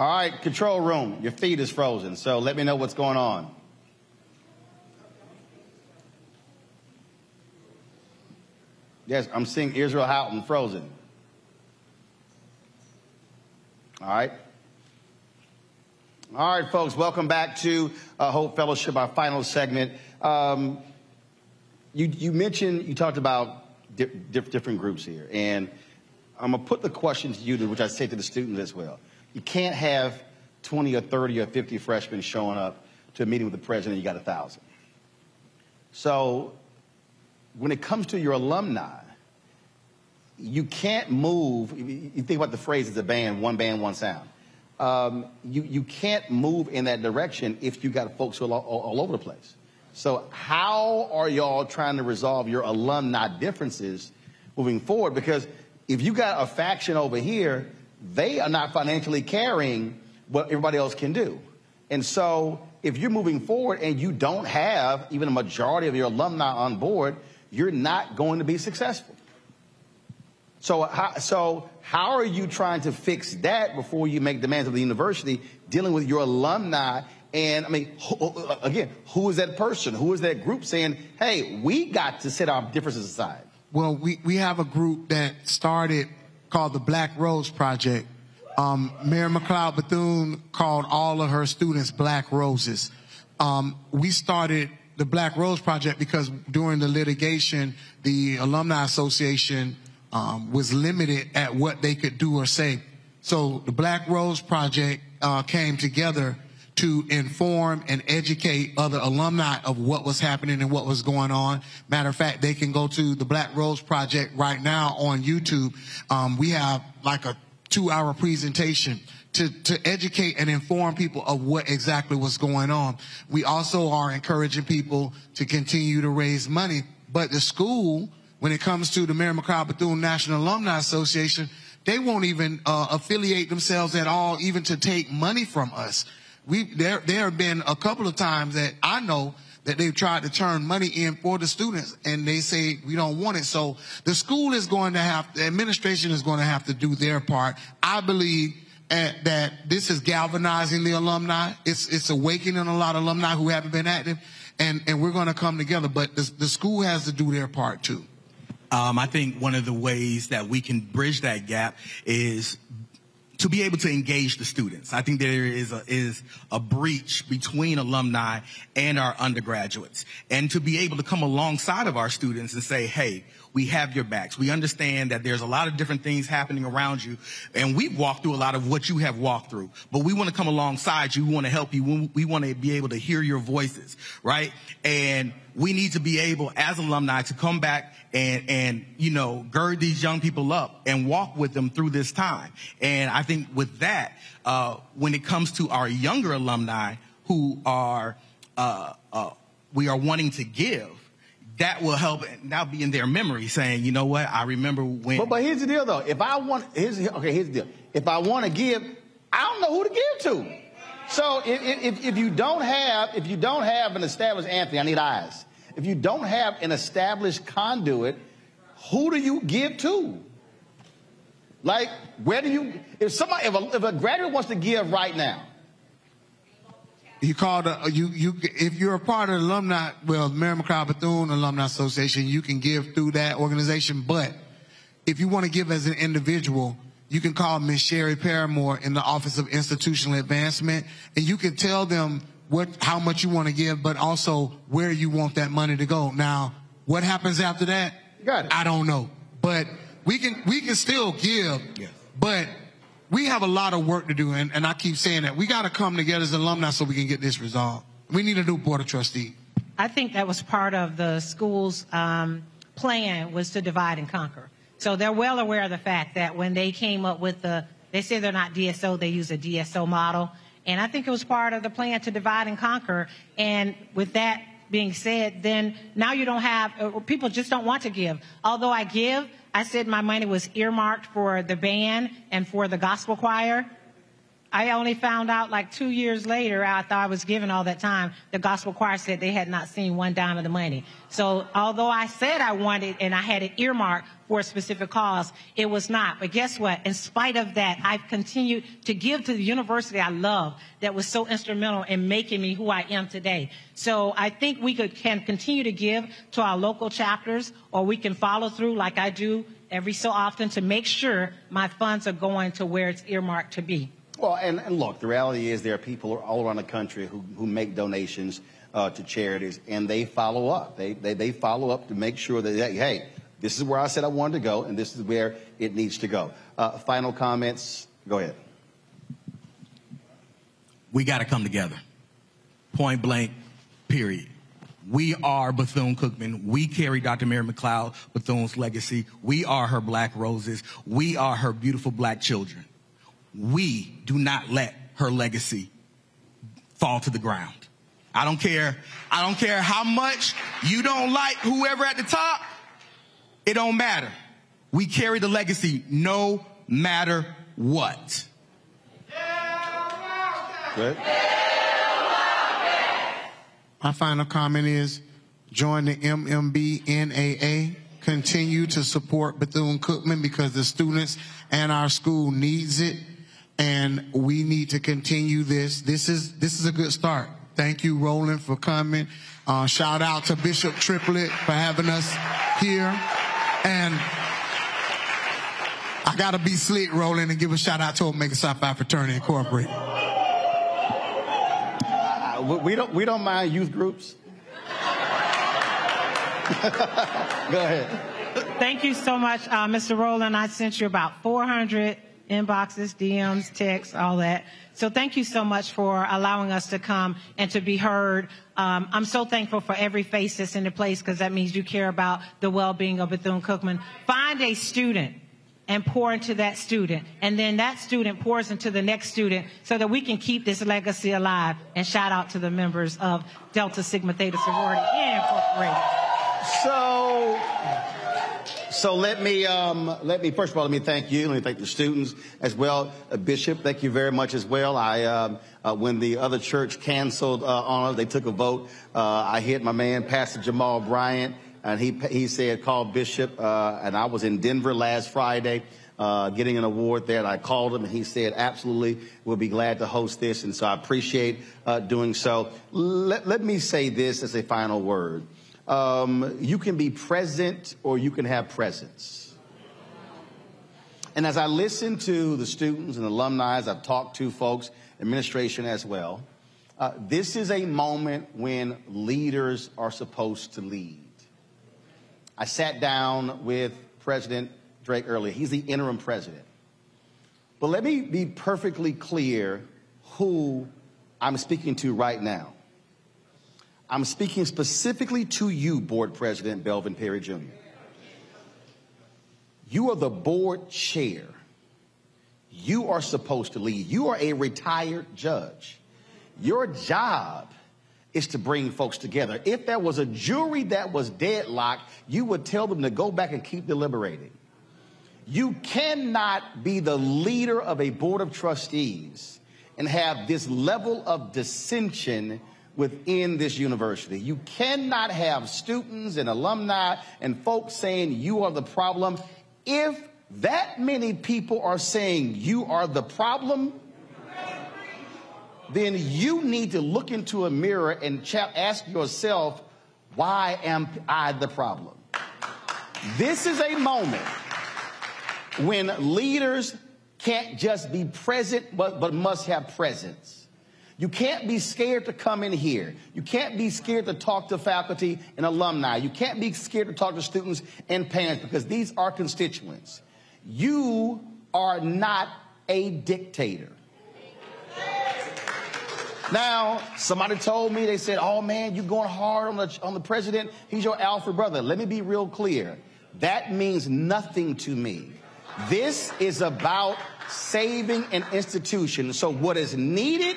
All right, control room. Your feed is frozen, so let me know what's going on. Yes, I'm seeing Israel Houghton frozen. All right. All right, folks, welcome back to uh, Hope Fellowship, our final segment. Um, you, you mentioned, you talked about di- diff- different groups here, and I'm going to put the question to you, which I say to the students as well. You can't have 20 or 30 or 50 freshmen showing up to a meeting with the president, you got a thousand. So when it comes to your alumni, you can't move. You think about the phrase it's a band, one band, one sound. Um, you, you can't move in that direction if you got folks who are all, all over the place. So how are y'all trying to resolve your alumni differences moving forward? Because if you got a faction over here, they are not financially carrying what everybody else can do. And so if you're moving forward and you don't have even a majority of your alumni on board, you're not going to be successful. So how, so how are you trying to fix that before you make demands of the university dealing with your alumni? And I mean, who, again, who is that person? Who is that group saying, hey, we got to set our differences aside? Well, we, we have a group that started called the Black Rose Project. Um, Mary McLeod Bethune called all of her students Black Roses. Um, we started the Black Rose Project because during the litigation, the Alumni Association um, was limited at what they could do or say. So the Black Rose Project uh, came together to inform and educate other alumni of what was happening and what was going on. Matter of fact, they can go to the Black Rose Project right now on YouTube. Um, we have like a two hour presentation to, to educate and inform people of what exactly was going on. We also are encouraging people to continue to raise money, but the school, when it comes to the Mary McLeod Bethune National Alumni Association, they won't even uh, affiliate themselves at all, even to take money from us. We there there have been a couple of times that I know that they've tried to turn money in for the students and they say we don't want it. So the school is going to have the administration is going to have to do their part. I believe uh, that this is galvanizing the alumni. It's it's awakening a lot of alumni who haven't been active, and and we're going to come together. But the, the school has to do their part too. Um, I think one of the ways that we can bridge that gap is to be able to engage the students. I think there is a, is a breach between alumni and our undergraduates. And to be able to come alongside of our students and say, hey, we have your backs. We understand that there's a lot of different things happening around you, and we've walked through a lot of what you have walked through. But we want to come alongside you. We want to help you. We want to be able to hear your voices, right? And we need to be able, as alumni, to come back and and you know gird these young people up and walk with them through this time. And I think with that, uh, when it comes to our younger alumni who are uh, uh, we are wanting to give that will help now be in their memory saying, you know what, I remember when. But, but here's the deal though. If I want, here's, okay, here's the deal. If I want to give, I don't know who to give to. So if, if, if you don't have, if you don't have an established, Anthony, I need eyes. If you don't have an established conduit, who do you give to? Like, where do you, if somebody, if a, if a graduate wants to give right now, you call the uh, you you if you're a part of the alumni well Mary McLeod Bethune Alumni Association, you can give through that organization. But if you want to give as an individual, you can call Miss Sherry Paramore in the Office of Institutional Advancement, and you can tell them what how much you want to give, but also where you want that money to go. Now, what happens after that? Got it. I don't know, but we can we can still give, yes. but we have a lot of work to do, and, and I keep saying that. We got to come together as alumni so we can get this resolved. We need a new board of trustee. I think that was part of the school's um, plan was to divide and conquer. So they're well aware of the fact that when they came up with the, they say they're not DSO, they use a DSO model. And I think it was part of the plan to divide and conquer. And with that being said, then now you don't have, uh, people just don't want to give. Although I give, I said my money was earmarked for the band and for the gospel choir. I only found out like two years later after I was given all that time, the gospel choir said they had not seen one dime of the money. So although I said I wanted and I had it earmarked for a specific cause, it was not. But guess what? In spite of that, I've continued to give to the university I love that was so instrumental in making me who I am today. So I think we could, can continue to give to our local chapters or we can follow through like I do every so often to make sure my funds are going to where it's earmarked to be. Well, and, and, look, the reality is there are people all around the country who, who make donations uh, to charities, and they follow up. They, they, they follow up to make sure that, hey, this is where I said I wanted to go, and this is where it needs to go. Uh, final comments? Go ahead. We got to come together. Point blank, period. We are Bethune Cookman. We carry Dr. Mary McLeod Bethune's legacy. We are her black roses. We are her beautiful black children we do not let her legacy fall to the ground. I don't care. I don't care how much you don't like whoever at the top. It don't matter. We carry the legacy no matter what. Good. My final comment is join the MMBNAA. Continue to support Bethune Cookman because the students and our school needs it and we need to continue this. This is this is a good start. Thank you, Roland, for coming. Uh, shout out to Bishop Triplett for having us here, and I gotta be slick, Roland, and give a shout out to Omega Psi Phi Fraternity Incorporated. Uh, we don't we don't mind youth groups. Go ahead. Thank you so much, uh, Mr. Roland. I sent you about 400 inboxes, DMs, texts, all that. So thank you so much for allowing us to come and to be heard. Um, I'm so thankful for every face that's in the place because that means you care about the well-being of Bethune-Cookman. Find a student and pour into that student. And then that student pours into the next student so that we can keep this legacy alive. And shout out to the members of Delta Sigma Theta Sorority Incorporated. So, so let me um, let me first of all let me thank you. Let me thank the students as well. Uh, Bishop, thank you very much as well. I um, uh, when the other church canceled uh, on us, they took a vote. Uh, I hit my man Pastor Jamal Bryant and he he said call Bishop. Uh, and I was in Denver last Friday. Uh, getting an award there, and I called him, and he said, "Absolutely, we'll be glad to host this." And so I appreciate uh, doing so. Let, let me say this as a final word: um, you can be present, or you can have presence. And as I listen to the students and alumni, as I've talked to folks, administration as well, uh, this is a moment when leaders are supposed to lead. I sat down with President Drake earlier. He's the interim president. But let me be perfectly clear who I'm speaking to right now. I'm speaking specifically to you, Board President Belvin Perry Jr. You are the board chair. You are supposed to lead. You are a retired judge. Your job is to bring folks together. If there was a jury that was deadlocked, you would tell them to go back and keep deliberating. You cannot be the leader of a board of trustees and have this level of dissension within this university. You cannot have students and alumni and folks saying you are the problem. If that many people are saying you are the problem, then you need to look into a mirror and ask yourself, why am I the problem? This is a moment when leaders can't just be present, but, but must have presence. You can't be scared to come in here. You can't be scared to talk to faculty and alumni. You can't be scared to talk to students and parents because these are constituents. You are not a dictator. Now, somebody told me, they said, oh man, you're going hard on the, on the president. He's your alpha brother. Let me be real clear. That means nothing to me. This is about saving an institution. So what is needed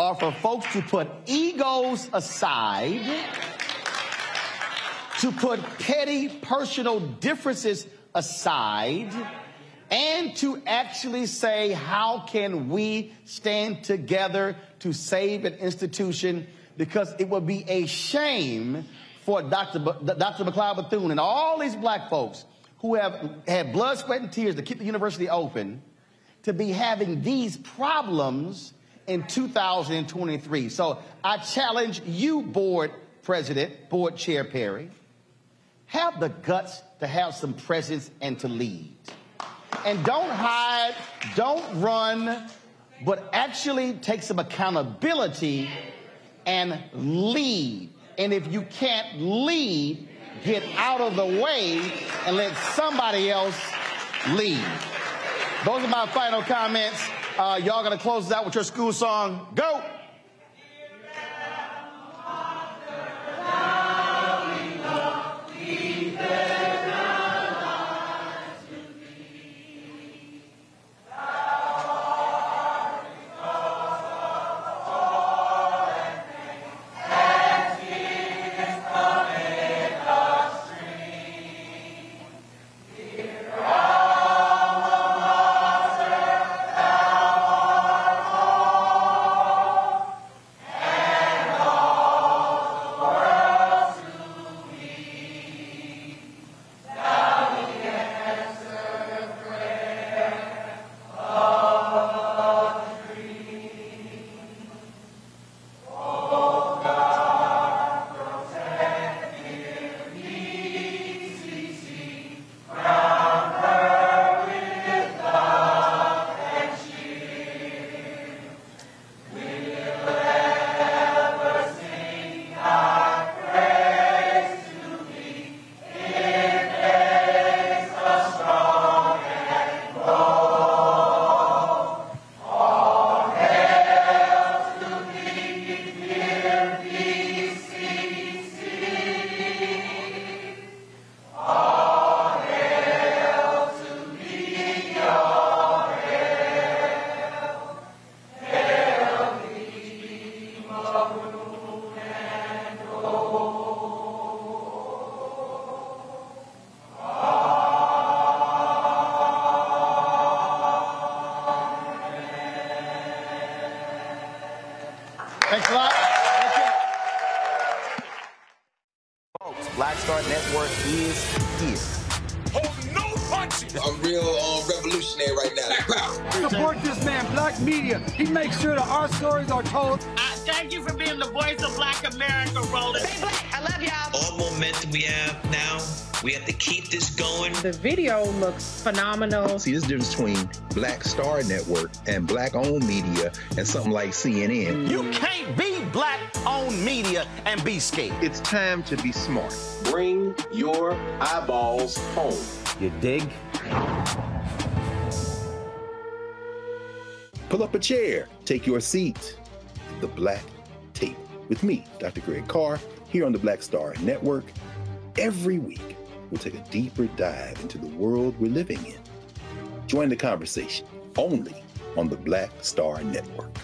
are for folks to put egos aside, to put petty personal differences aside, and to actually say, how can we stand together to save an institution? Because it would be a shame for Dr. B- Dr. McLeod Bethune and all these black folks who have had blood, sweat, and tears to keep the university open to be having these problems in 2023. So I challenge you, board president, board chair Perry, have the guts to have some presence and to lead. And don't hide, don't run, but actually take some accountability and lead. And if you can't lead, get out of the way and let somebody else lead. Those are my final comments. Uh, y'all gonna close us out with your school song. Go! Video looks phenomenal. See, this difference between Black Star Network and black owned media and something like CNN. You can't be black owned media and be scared. It's time to be smart. Bring your eyeballs home. You dig? Pull up a chair, take your seat. The Black Tape with me, Dr. Greg Carr, here on the Black Star Network. Every week, we'll take a deeper dive into the world we're living in. Join the conversation only on the Black Star Network.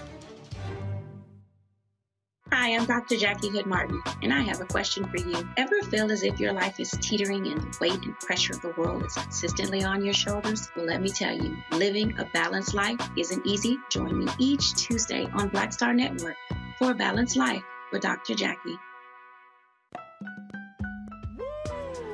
Hi, I'm Dr. Jackie Hood Martin, and I have a question for you. Ever feel as if your life is teetering and the weight and pressure of the world is consistently on your shoulders? Well, let me tell you, living a balanced life isn't easy. Join me each Tuesday on Black Star Network for a balanced life with Dr. Jackie.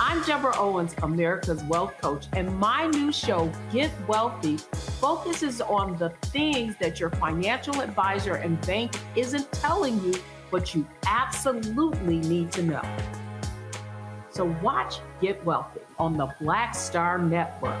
I'm Deborah Owens, America's Wealth Coach, and my new show, Get Wealthy, focuses on the things that your financial advisor and bank isn't telling you, but you absolutely need to know. So watch Get Wealthy on the Black Star Network.